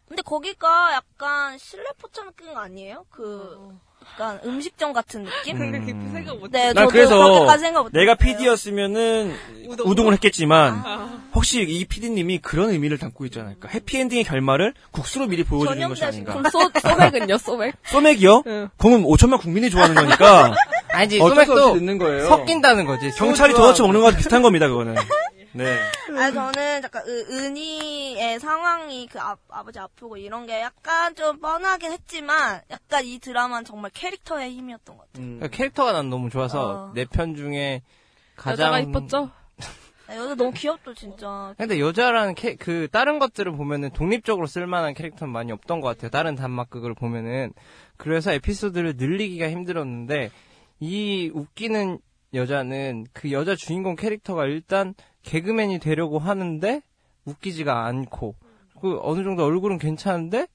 근데 거기가 약간 실내 포차 느낌 아니에요? 그 약간 음식점 같은 느낌? 그렇게 깊이 생각 못 네, 나 저도 그래서 그렇게까지 생각 못 내가 PD였으면은 우동. 우동. 을 했겠지만 아. 혹시 이 PD님이 그런 의미를 담고 있지 않을까? 해피엔딩의 결말을 국수로 미리 보여주는 것이 아닌가? 그럼 소, 소맥은요, 소맥? 소맥이요? 응. 그건 5천만 국민이 좋아하는 거니까. 아니지, 어쩔 수 소맥도 넣는 거예요. 섞인다는 거지. 경찰이 소주와- 도넛 먹는 거랑 비슷한 겁니다, 그거는. 네. 아 저는 약간 은- 은희의 상황이 그 아, 아버지 아프고 이런 게 약간 좀 뻔하긴 했지만 약간 이 드라마는 정말 캐릭터의 힘이었던 것 같아요. 그러니까 캐릭터가 난 너무 좋아서 어. 네편 중에 가장 여자가 이뻤죠? 아, 여자 너무 귀엽죠 진짜. 근데 여자라는 캐, 그 다른 것들을 보면은 독립적으로 쓸만한 캐릭터는 많이 없던 것 같아요. 다른 단막극을 보면은 그래서 에피소드를 늘리기가 힘들었는데 이 웃기는 여자는 그 여자 주인공 캐릭터가 일단 개그맨이 되려고 하는데 웃기지가 않고 그 어느 정도 얼굴은 괜찮은데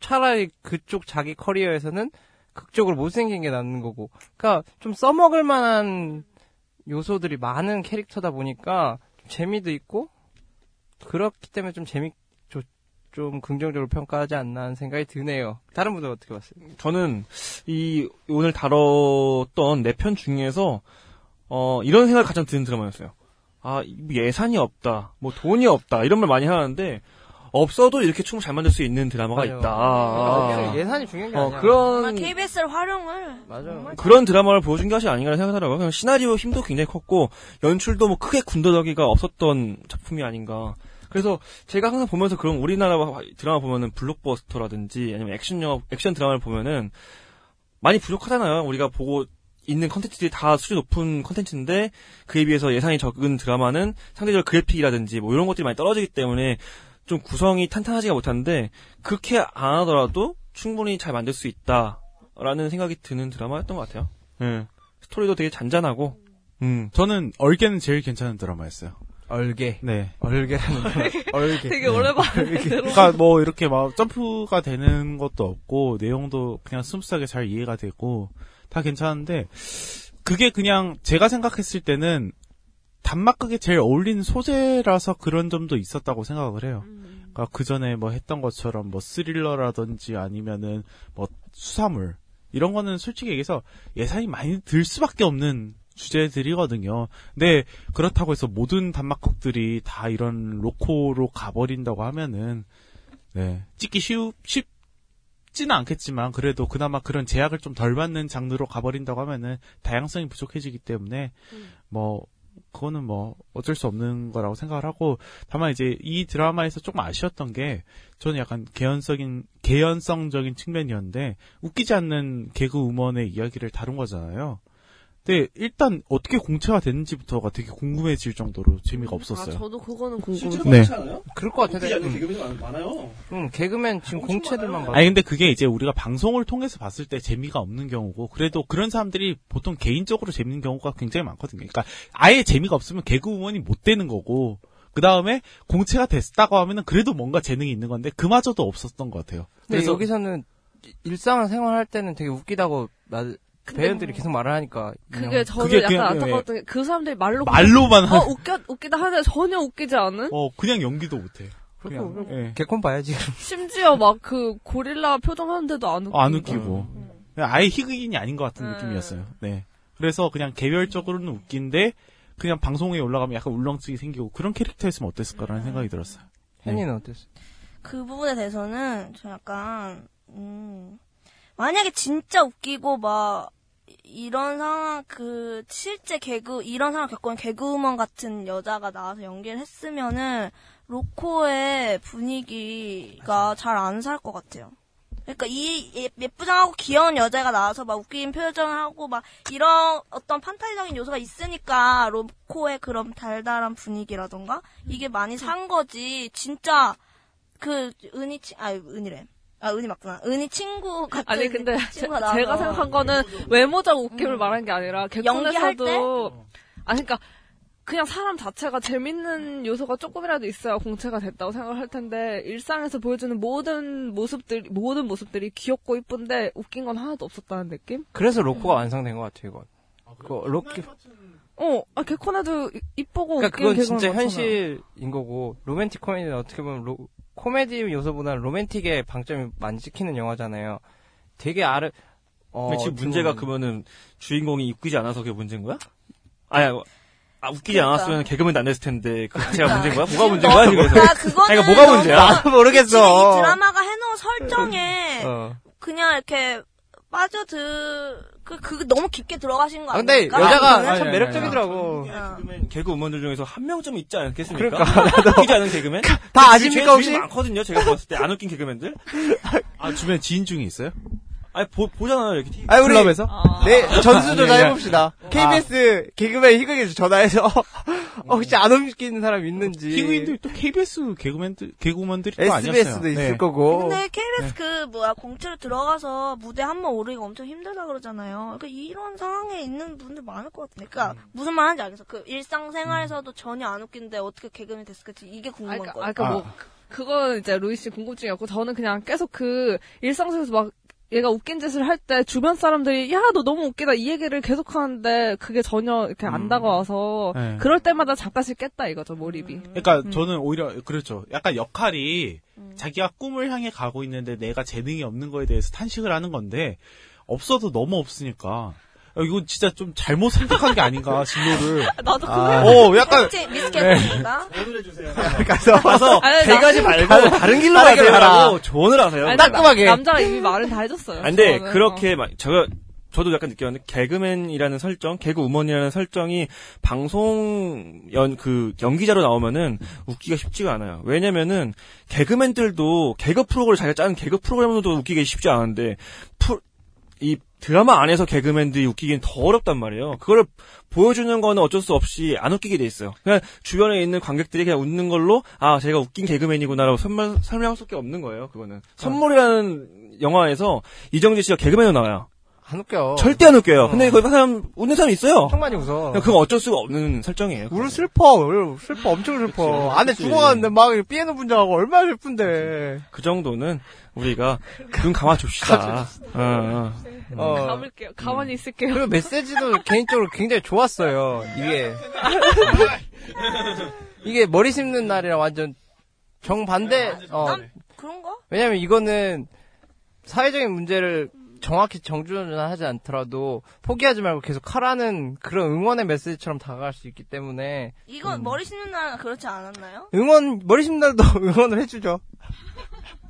차라리 그쪽 자기 커리어에서는 극적으로 못생긴 게 낫는 거고 그러니까 좀 써먹을 만한 요소들이 많은 캐릭터다 보니까 재미도 있고 그렇기 때문에 좀 재미 좀, 좀 긍정적으로 평가하지 않나 하는 생각이 드네요. 다른 분들 어떻게 봤어요? 저는 이 오늘 다뤘던 네 편 중에서 어 이런 생각을 가장 드는 드라마였어요. 아 예산이 없다, 뭐 돈이 없다 이런 말 많이 하는데 없어도 이렇게 춤을 잘 만들 수 있는 드라마가 맞아요. 있다. 그러니까 예산이 중요한 게 어, 아니야. 그런 KBS를 활용을 맞아요. 그런 드라마를 보여준 것이 아닌가 생각하더라고요. 그냥 시나리오 힘도 굉장히 컸고 연출도 뭐 크게 군더더기가 없었던 작품이 아닌가. 그래서 제가 항상 보면서 그런 우리나라 드라마 보면은 블록버스터라든지 아니면 액션 영화, 액션 드라마를 보면은 많이 부족하잖아요. 우리가 보고 있는 컨텐츠들이 다 수준 높은 컨텐츠인데 그에 비해서 예산이 적은 드라마는 상대적으로 그래픽이라든지 뭐 이런 것들이 많이 떨어지기 때문에 좀 구성이 탄탄하지가 못한데 그렇게 안 하더라도 충분히 잘 만들 수 있다라는 생각이 드는 드라마였던 것 같아요. 예. 스토리도 되게 잔잔하고 음. 저는 얼개는 제일 괜찮은 드라마였어요. 얼개. 네. 얼개라는 거. 얼개. 되게 오랜만에 그러니까 뭐 이렇게 막 점프가 되는 것도 없고 내용도 그냥 스무스하게 잘 이해가 되고 다 괜찮은데 그게 그냥 제가 생각했을 때는 단막극에 제일 어울리는 소재라서 그런 점도 있었다고 생각을 해요. 그러니까 그 전에 뭐 했던 것처럼 뭐 스릴러라든지 아니면은 뭐 수사물 이런 거는 솔직히 얘기해서 예산이 많이 들 수밖에 없는 주제들이거든요. 근데 그렇다고 해서 모든 단막극들이 다 이런 로코로 가버린다고 하면은 네 찍기 쉬우 쉽지는 않겠지만 그래도 그나마 그런 제약을 좀 덜 받는 장르로 가버린다고 하면은 다양성이 부족해지기 때문에 뭐 그거는 뭐 어쩔 수 없는 거라고 생각을 하고 다만 이제 이 드라마에서 조금 아쉬웠던 게 저는 약간 개연성인 개연성적인 측면이었는데 웃기지 않는 개그 우먼의 이야기를 다룬 거잖아요. 근데 일단 어떻게 공채가 됐는지부터가 되게 궁금해질 정도로 재미가 없었어요. 아, 저도 그거는 궁금해요. 네. 않아요? 그럴 것 않는 음. 개그맨이 많- 많아요. 음, 개그맨 지금 공채들만 봐. 아니 근데 그게 이제 우리가 방송을 통해서 봤을 때 재미가 없는 경우고 그래도 그런 사람들이 보통 개인적으로 재밌는 경우가 굉장히 많거든요. 그러니까 아예 재미가 없으면 개그 우먼이 못 되는 거고 그 다음에 공채가 됐다고 하면은 그래도 뭔가 재능이 있는 건데 그마저도 없었던 것 같아요. 근데 여기서는 일상 생활할 때는 되게 웃기다고 나, 배우들이 계속 말을 하니까 그게 저는 그게 약간 안타까웠던 게 그 사람들이 말로 말로만 어 한- 웃겨 웃기다 하는데 전혀 웃기지 않은 어 그냥 연기도 못해. 그냥, 그냥, 예. 개콘 봐야지. 심지어 막 그 고릴라 표정하는데도 안 웃기고 안 웃기고 그냥 아예 희극인이 아닌 것 같은 음. 느낌이었어요. 네. 그래서 그냥 개별적으로는 웃긴데 그냥 방송에 올라가면 약간 울렁증이 생기고 그런 캐릭터였으면 어땠을까라는 생각이 들었어요. 혜니는 어땠어? 그 부분에 대해서는 저 약간 음, 만약에 진짜 웃기고 막 이런 상황 그 실제 개그 이런 상황 겪고 있는 개그우먼 같은 여자가 나와서 연기를 했으면은 로코의 분위기가 잘 안 살 것 같아요. 그러니까 이 예- 예쁘장하고 귀여운 여자가 나와서 막 웃긴 표정을 하고 막 이런 어떤 판타지적인 요소가 있으니까 로코의 그런 달달한 분위기라던가 이게 많이 산 거지 진짜 그 은희 치, 아 은희래. 아 은희 맞구나. 은희 친구 같은 아니 근데 제, 가 생각한 거는 외모적 웃김을 말한 게 아니라 개콘에서도 아 그러니까 그냥 사람 자체가 재밌는 요소가 조금이라도 있어야 공채가 됐다고 생각을 할 텐데 일상에서 보여주는 모든 모습들 모든 모습들이 귀엽고 이쁜데 웃긴 건 하나도 없었다는 느낌? 그래서 로코가 완성된 것 같아요, 이건. 그 로키. 어, 아, 개콘에도 이- 이쁘고 그러니까 웃긴 그건 진짜 많잖아. 현실인 거고 로맨틱 코미디는 어떻게 보면 로- 코미디 요소보다는 로맨틱의 방점이 많이 찍히는 영화잖아요. 되게 아르 어, 근데 지금 문제가 그러면은 주인공이 웃기지 않아서 그게 문제인 거야? 아니, 아, 웃기지 그러니까. 않았으면 개그맨도 안 됐을 텐데 그 자체가 그러니까. 문제인 거야? 뭐가 문제인 거야 지금? 아, 그거는 아니, 그러니까 뭐가 문제야? 이 드라마가 해놓은 설정에 어. 그냥 이렇게 빠져들 그 그게 너무 깊게 들어가신 거 아, 근데 아닙니까? 여자가 그거는? 참 매력적이더라고. 개그맨, 개그 우먼들 중에서 한 명쯤 있지 않겠습니까? 그러니까. 웃기지 않은 개그맨? 다 아십니까, 혹시? 많거든요. 제가 봤을 때 안 웃긴 개그맨들. 아 주변에 지인 중에 있어요? 아니 보, 보잖아요 이렇게 TV. 아니, 우리 클럽에서? 네, 전수 조사 아니, 해봅시다. KBS 개그맨 희극에서 전화해서 어, 혹시 안 웃기는 사람 있는지. 희극인들 또 KBS 개그맨들 개그우먼들이 또 아니었어요. SBS도 있을 네. 거고. 근데 KBS 그 뭐야 공채로 들어가서 무대 한 번 오르기가 엄청 힘들다 그러잖아요. 그러니까 이런 상황에 있는 분들 많을 것 같은데. 그러니까 무슨 말하는지 알겠어. 그 일상생활에서도 전혀 안 웃긴데 어떻게 개그맨 됐을지 이게 궁금한 그러니까, 거예요. 아, 그러니까 뭐 그- 그거는 이제 루이 씨 궁금증이었고 저는 그냥 계속 그 일상 속에서 막 얘가 웃긴 짓을 할 때 주변 사람들이 야 너 너무 웃기다 이 얘기를 계속 하는데 그게 전혀 이렇게 안 다가와서 네. 그럴 때마다 잠깐씩 깼다 이거죠 몰입이. 그러니까 저는 오히려 그렇죠. 약간 역할이 자기가 꿈을 향해 가고 있는데 내가 재능이 없는 거에 대해서 탄식을 하는 건데 없어도 너무 없으니까 야, 이거 진짜 좀 잘못 선택한 게 아닌가 진로를. 나도 아, 어, 약간 미스 미스 개콘인가? 가서 가서 아니, 세 나- 가지 말고 다른 길로. 길로 가고 조언을 하세요. 아니, 따끔하게. 나- 남자가 이미 말은 다 해줬어요. 아, 근데 저는. 그렇게 막 제가 저도 약간 느꼈는데 개그맨이라는 설정, 개그 우먼이라는 설정이 방송 연 그 연기자로 나오면은 웃기가 쉽지가 않아요. 왜냐면은 개그맨들도 개그 프로그램을 자기가 짜는 개그 프로그램도 웃기기 쉽지 않은데 프로- 이 드라마 안에서 개그맨들이 웃기기는 더 어렵단 말이에요. 그거를 보여주는 거는 어쩔 수 없이 안 웃기게 돼 있어요. 그냥 주변에 있는 관객들이 그냥 웃는 걸로 아 제가 웃긴 개그맨이구나라고 설명, 설명할 수밖에 없는 거예요. 그거는 선물이라는 영화에서 이정재 씨가 개그맨으로 나와요. 안 웃겨. 절대 안 웃겨요. 근데 거기 사람 웃는 사람 있어요. 엄청 많이 웃어. 그건 어쩔 수가 없는 설정이에요. 울 슬퍼, 울 슬퍼, 엄청 슬퍼. 안에 죽어갔는데 막 피아노 분장하고 얼마나 슬픈데. 그 정도는 우리가 눈 감아 줍시다. 어, 어. 어. 감을게요. 가만히 있을게요. 그리고 메시지도 개인적으로 굉장히 좋았어요. 이게. 이게 머리 심는 날이랑 완전 정반대, 어. 그런가? 왜냐면 이거는 사회적인 문제를 정확히 정준하지 않더라도 포기하지 말고 계속 하라는 그런 응원의 메시지처럼 다가갈 수 있기 때문에 이건 머리 심는 날은 그렇지 않았나요? 응원 머리 심는 날도 응원을 해주죠.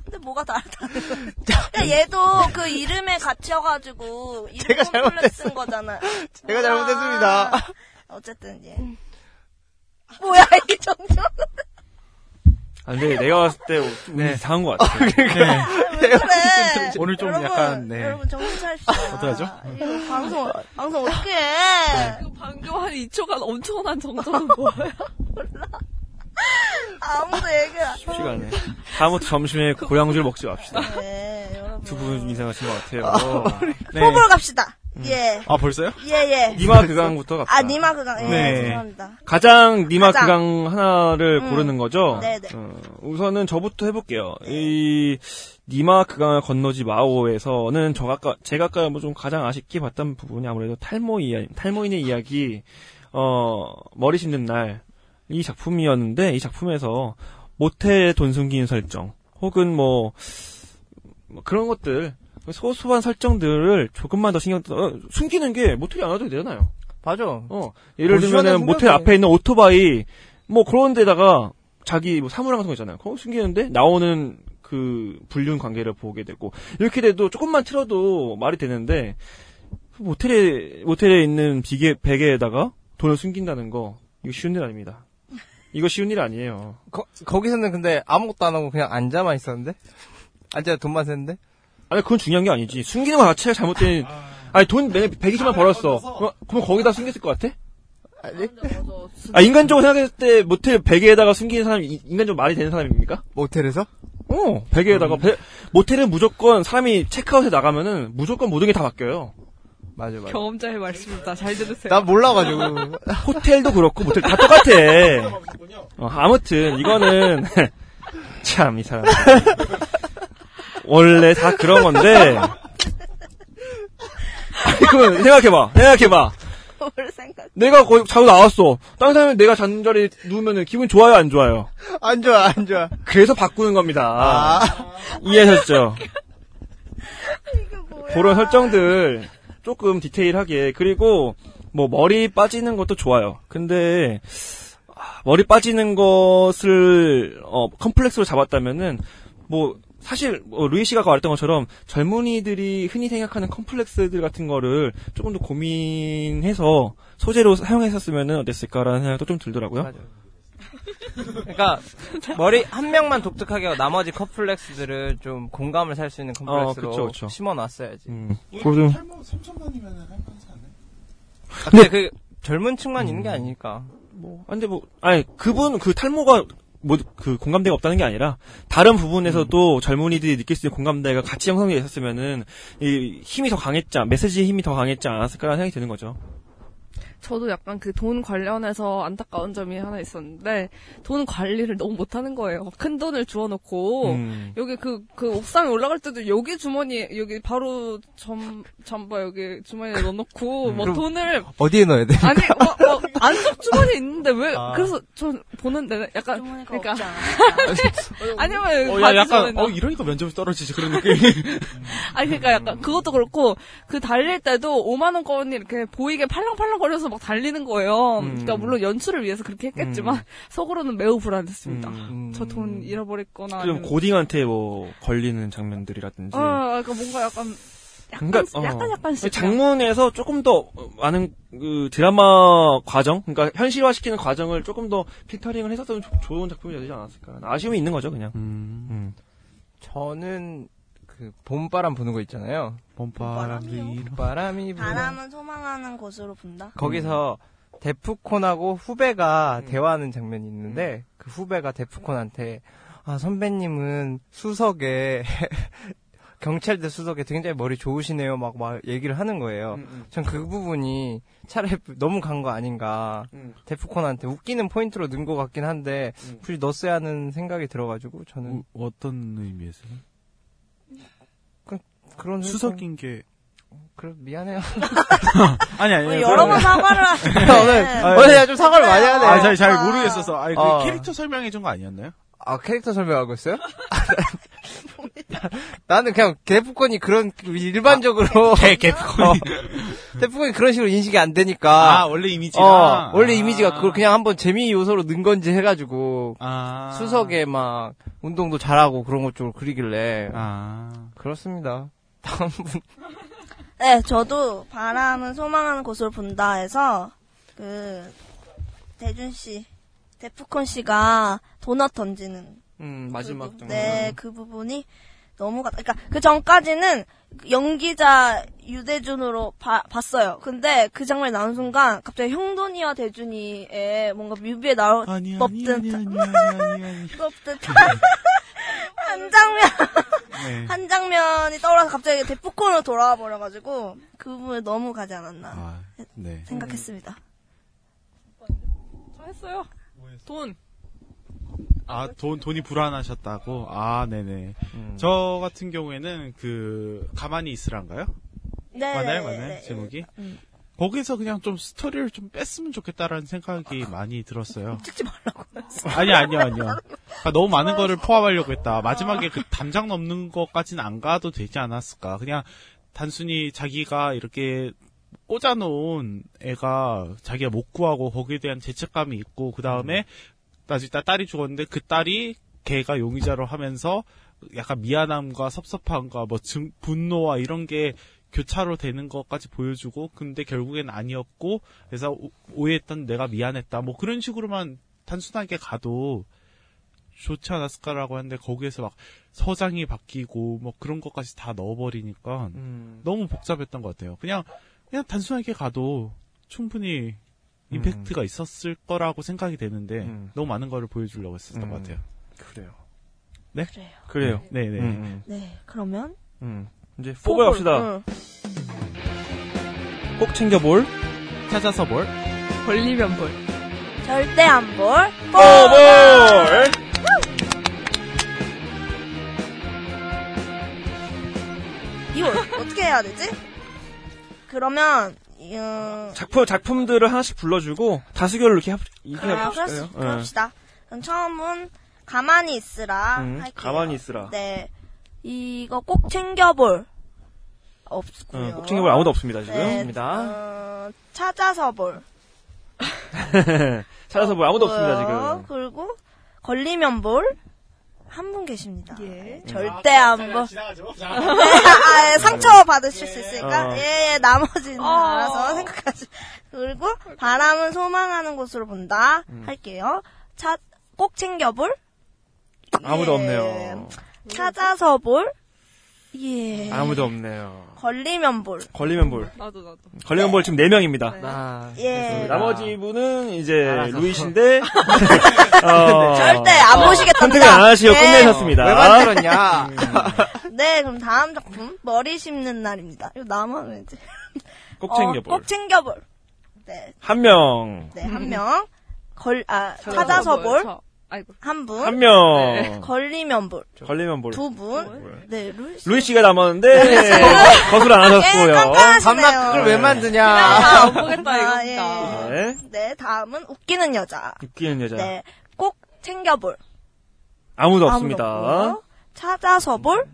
근데 뭐가 다르다는 거야? 그러니까 얘도 그 이름에 갇혀가지고 이름 제가 콤플렉스인 거잖아. 제가 잘못했습니다. 어쨌든 예. 뭐야 이 정정. 아, 근데 내가 봤을 때좀 네. 이상한 것 같아. 네. 그래. 오늘 좀 여러분, 약간 네. 여러분 정신 차립시다. 어떡하죠? 이거 방송 방송 어떻게 해? 방금 한 2초간 엄청난 정적은 뭐야? 아무도 얘기 안. 쉽지가 않네. 다음부터 점심에 고량주를 먹지 맙시다. 네, 여러분. 두 분 이상하신 것 같아요. 네. 호불호 갑시다. 예. 아 벌써요? 예, 예. 니마 그강부터 갑시다. 아, 니마 그강. 예, 네. 죄송합니다. 가장 니마 가장. 그강 하나를 음. 고르는 거죠. 네네. 어, 우선은 저부터 해볼게요. 이 니마 그강을 건너지 마오에서는 저 아까 제가 아까 뭐좀 가장 아쉽게 봤던 부분이 아무래도 탈모 이야 탈모인의 이야기 어 머리 심는 날 이 작품이었는데 이 작품에서 모텔 돈 숨기는 설정 혹은 뭐, 뭐 그런 것들 소소한 설정들을 조금만 더 신경 써 어, 숨기는 게 모텔이 안 와도 되잖아요. 맞아. 어, 예를 들면은 모텔. 앞에 있는 오토바이 뭐 그런 데다가 자기 뭐 사물함 같은 거 있잖아요. 그거 숨기는데 나오는 그 불륜 관계를 보게 되고 이렇게 돼도 조금만 틀어도 말이 되는데 모텔에 모텔에 있는 비계 베개에다가 돈을 숨긴다는 거 이거 쉬운 일 아닙니다. 이거 쉬운 일 아니에요. 거, 거기서는 근데 아무것도 안 하고 그냥 앉아만 있었는데? 앉아 돈만 셌는데? 아니 그건 중요한 게 아니지. 숨기는 거 자체가 잘못된. 아니 돈 매년 120만 벌었어. 어, 그럼 거기다 숨겼을 것 같아? 아니. 아 인간적으로 생각했을 때 모텔 베개에다가 숨기는 사람이 이- 인간적으로 말이 되는 사람입니까? 모텔에서? 어 베개에다가 베- 모텔은 무조건 사람이 체크아웃에 나가면은 무조건 모든 게 다 바뀌어요. 맞아 맞아. 경험자의 말씀입니다. 잘 들으세요. 난 몰라가지고. 호텔도 그렇고 모텔 다 똑같아. 어, 아무튼 이거는 참 이 사람 원래 다 그런 건데. 아니 그 생각해봐, 생각해봐. 뭘 생각? 내가 거기 자고 나왔어. 다른 사람이 내가 자는 자리에 누우면 기분 좋아요, 안 좋아요? 안 좋아, 안 좋아. 그래서 바꾸는 겁니다. 아. 이해하셨죠? 그런 설정들 조금 디테일하게 그리고 뭐 머리 빠지는 것도 좋아요. 근데 아, 머리 빠지는 것을 어, 컴플렉스로 잡았다면은 뭐 사실 뭐 루이 씨가 말했던 것처럼 젊은이들이 흔히 생각하는 컴플렉스들 같은 거를 조금 더 고민해서 소재로 사용했었으면은 어땠을까라는 생각도 좀 들더라고요. 그러니까 머리 한 명만 독특하게 하고 나머지 커플렉스들을 좀 공감을 살 수 있는 컴플렉스로 어, 그쵸, 그쵸. 심어놨어야지. 음. 그거 좀- 탈모 3천만이면 할만하지 않아요? 아, 근데 그 젊은 층만 있는 게 아니니까. 뭐, 아, 근데 뭐, 아니, 그분, 그 탈모가, 뭐, 그 공감대가 없다는 게 아니라, 다른 부분에서도 젊은이들이 느낄 수 있는 공감대가 같이 형성되어 있었으면은, 이 힘이 더 강했지, 않- 메시지의 힘이 더 강했지 않았을까라는 생각이 드는 거죠. 저도 약간 그 돈 관련해서 안타까운 점이 하나 있었는데 돈 관리를 너무 못하는 거예요. 큰 돈을 주워놓고 음. 여기 그그 옥상에 올라갈 때도 여기 주머니 여기 바로 점 잠바 여기 주머니에 넣어놓고 뭐 그럼 돈을 어디에 넣어야 돼? 아니 뭐, 뭐 안쪽 주머니 있는데 왜 아. 그래서 전 보는데 약간 그러니까 아니면 어, 바지 야, 약간. 어, 이러니까 면접이 떨어지지, 그런 느낌. 아니 그러니까 약간 그것도 그렇고 그 달릴 때도 5만 원권이 이렇게 보이게 팔랑팔랑 거려서 막 달리는 거예요. 음. 그러니까 물론 연출을 위해서 그렇게 했겠지만 속으로는 매우 불안했습니다. 음. 저돈 잃어버릴거나 좀 아니면 고딩한테 뭐, 걸리는 장면들이라든지. 어, 그러니까 뭔가 약간 약간 그러니까, 어. 약간 약간씩 장문에서 조금 더 많은 그 드라마 과정, 그러니까 현실화시키는 과정을 조금 더 필터링을 했었으면 조- 좋은 작품이 되지 않았을까. 아쉬움이 있는 거죠, 그냥. 음. 저는 그 봄바람 부는 거 있잖아요. 봄바람이 바람이 부는 바람은 소망하는 곳으로 분다. 거기서 데프콘하고 후배가 대화하는 장면이 있는데 그 후배가 데프콘한테 아 선배님은 수석에 경찰대 수석에 굉장히 머리 좋으시네요 막, 막 얘기를 하는 거예요. 전그 부분이 차라리 너무 간 거 아닌가. 데프콘한테 웃기는 포인트로 넣은 것 같긴 한데 굳이 넣었어야 하는 생각이 들어가지고 저는 어, 어떤 의미에서요? 그, 그런 수석인 게. 그래 미안해요. 아니, 아니. 뭐 여러 번 사과를 하시네. 오늘 오늘 내가 좀 사과를 많이 하네. 아, 잘, 잘 모르겠어서. 아니, 그 어. 캐릭터 설명해 준 거 아니었나요? 아 캐릭터 설명하고 있어요? 나는 그냥 데프콘이 그런 일반적으로 개- 개프콘이. 어, 데프콘이 그런 식으로 인식이 안 되니까 아, 원래 이미지가? 어, 원래 아. 이미지가 그걸 그냥 한번 재미 요소로 넣은 건지 해가지고 아. 수석에 막 운동도 잘하고 그런 것 쪽으로 그리길래 아. 그렇습니다. 다음 분. 네, 저도 바람은 소망하는 곳으로 본다 해서 그 대준 씨 데프콘 씨가 도넛 던지는 음, 마지막 장 네, 그 부분이 너무 같, 그러니까 그 전까지는 연기자 유대준으로 봐- 봤어요. 근데 그 장면이 나온 순간 갑자기 형돈이와 대준이의 뭔가 뮤비에 나올 법듯 법듯 한 장면 네. 한 장면이 떠올라서 갑자기 데프콘으로 돌아와 버려가지고 그 부분에 너무 가지 않았나 네. 생각했습니다. 저 했어요. 돈. 아, 돈, 돈이 불안하셨다고? 아, 네네. 음. 저 같은 경우에는 그, 가만히 있으란가요? 네, 맞나요, 네, 맞나요? 네. 제목이? 음. 거기서 그냥 좀 스토리를 좀 뺐으면 좋겠다라는 생각이 많이 들었어요. 찍지 말라고. 아니, 아니요, 아니요. 그러니까 너무 많은 거를 포함하려고 했다. 마지막에 그 담장 넘는 것까지는 안 가도 되지 않았을까. 그냥 단순히 자기가 이렇게 꽂아놓은 애가 자기가 못 구하고 거기에 대한 죄책감이 있고, 그 다음에 나중에 딸- 딸이 죽었는데 그 딸이 걔가 용의자로 하면서 약간 미안함과 섭섭함과 뭐 증, 분노와 이런 게 교차로 되는 것까지 보여주고 근데 결국엔 아니었고 그래서 오- 오해했던 내가 미안했다 뭐 그런 식으로만 단순하게 가도 좋지 않았을까라고 하는데 거기에서 막 서장이 바뀌고 뭐 그런 것까지 다 넣어버리니까 음. 너무 복잡했던 것 같아요. 그냥 그냥 단순하게 가도 충분히 임팩트가 있었을 거라고 생각이 되는데 너무 많은 거를 보여주려고 했었던 것 같아요. 그래요. 네? 그래요. 네, 네. 음, 네, 그러면 음. 이제 갑시다. 응. 꼭 챙겨볼. 찾아서 볼. 걸리면 볼. 절대 안 볼. 포볼! 이거 어떻게 해야 되지? 그러면 어, 작품, 작품들을 하나씩 불러주고 다수결로 이렇게 합, 이렇게 그래요, 합시다. 그렇- 그럽시다. 그럼 처음은 가만히 있으라 음, 할게요. 가만히 있으라. 네, 이거 꼭 챙겨볼 없고요. 어, 꼭 챙겨볼 아무도 없습니다, 지금. 네. 어, 찾아서 볼. 찾아서 뭐 아무도 없습니다. 지금. 그리고 걸리면 볼. 한 분 계십니다. 음. 절대 안 볼. 네, 아, 아, 예, 상처 받으실 수 있으니까 어. 예, 예, 나머지는 어. 알아서 생각하시. 그리고 바람은 소망하는 곳으로 본다 음. 할게요. 차, 꼭 챙겨볼. 아무도 예. 없네요. 찾아서 볼. 예. 아무도 없네요. 걸리면 볼. 걸리면 볼. 나도 나도. 걸리면 볼 지금 4 명입니다. 예. 나머지 분은 이제 알아서. 루이신데 어, 절대 안 보시겠답니다. 선택을 안 하시고 네. 끝내셨습니다. 왜 만들었냐? 네, 그럼 다음 작품 머리 심는 날입니다. 이거 나만 왠지. 꼭 어, 챙겨볼. 꼭 챙겨 볼. 네, 한 명. 네, 한 명. 걸, 아, 찾아서 찾아서 볼. 아이고. 한 분. 한 명. 걸리면 볼. 걸리면 볼. 두 분. 네, 루이 씨. 루이 씨가 남았는데 거슬 안 하셨고요. 반박 그걸 왜 만드냐? 안 보겠다, 아, 이거. 예. 네. 네, 다음은 웃기는 여자. 웃기는 여자. 네, 꼭 챙겨볼. 아무도 아무도 없습니다. 없고요. 찾아서 볼.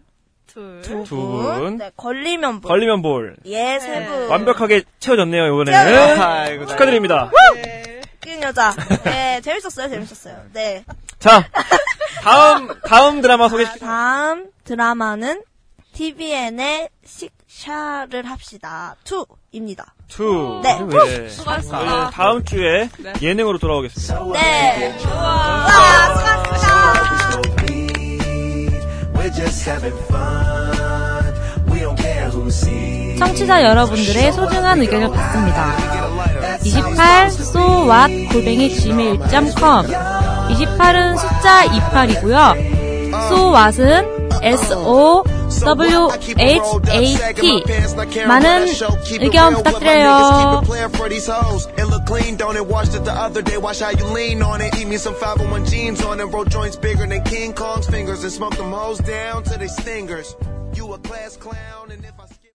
둘. 두 두 분. 분. 네, 걸리면 볼. 걸리면 볼. 예, 세 분. 완벽하게 채워졌네요, 이번에는. 채워졌어요. 아이고, 축하드립니다. 웃 기는 여자. 네, 재밌었어요, 재밌었어요. 네. 자, 다음, 다음 드라마 소개, 다음 드라마는 TVN의 식샤를 합시다. 2입니다. two. 네. 네. 수고하셨습니다. 저희는 다음 주에 네. 예능으로 돌아오겠습니다. 네. 와, 수고하셨습니다. We're just having fun. 청취자 여러분들의 소중한 의견을 받습니다. 28 so what 골뱅이 gmail.com 28은 숫자 28이고요. so what은 s o w h a t 많은 의견 부탁드려요. for these hoes. It look clean, don't it? Washed it the other day. Watch how you lean on it. Eat me some 501 jeans on it. Roll joints bigger than King Kong's fingers and smoke them hoes down to their stingers. You a class clown, and if I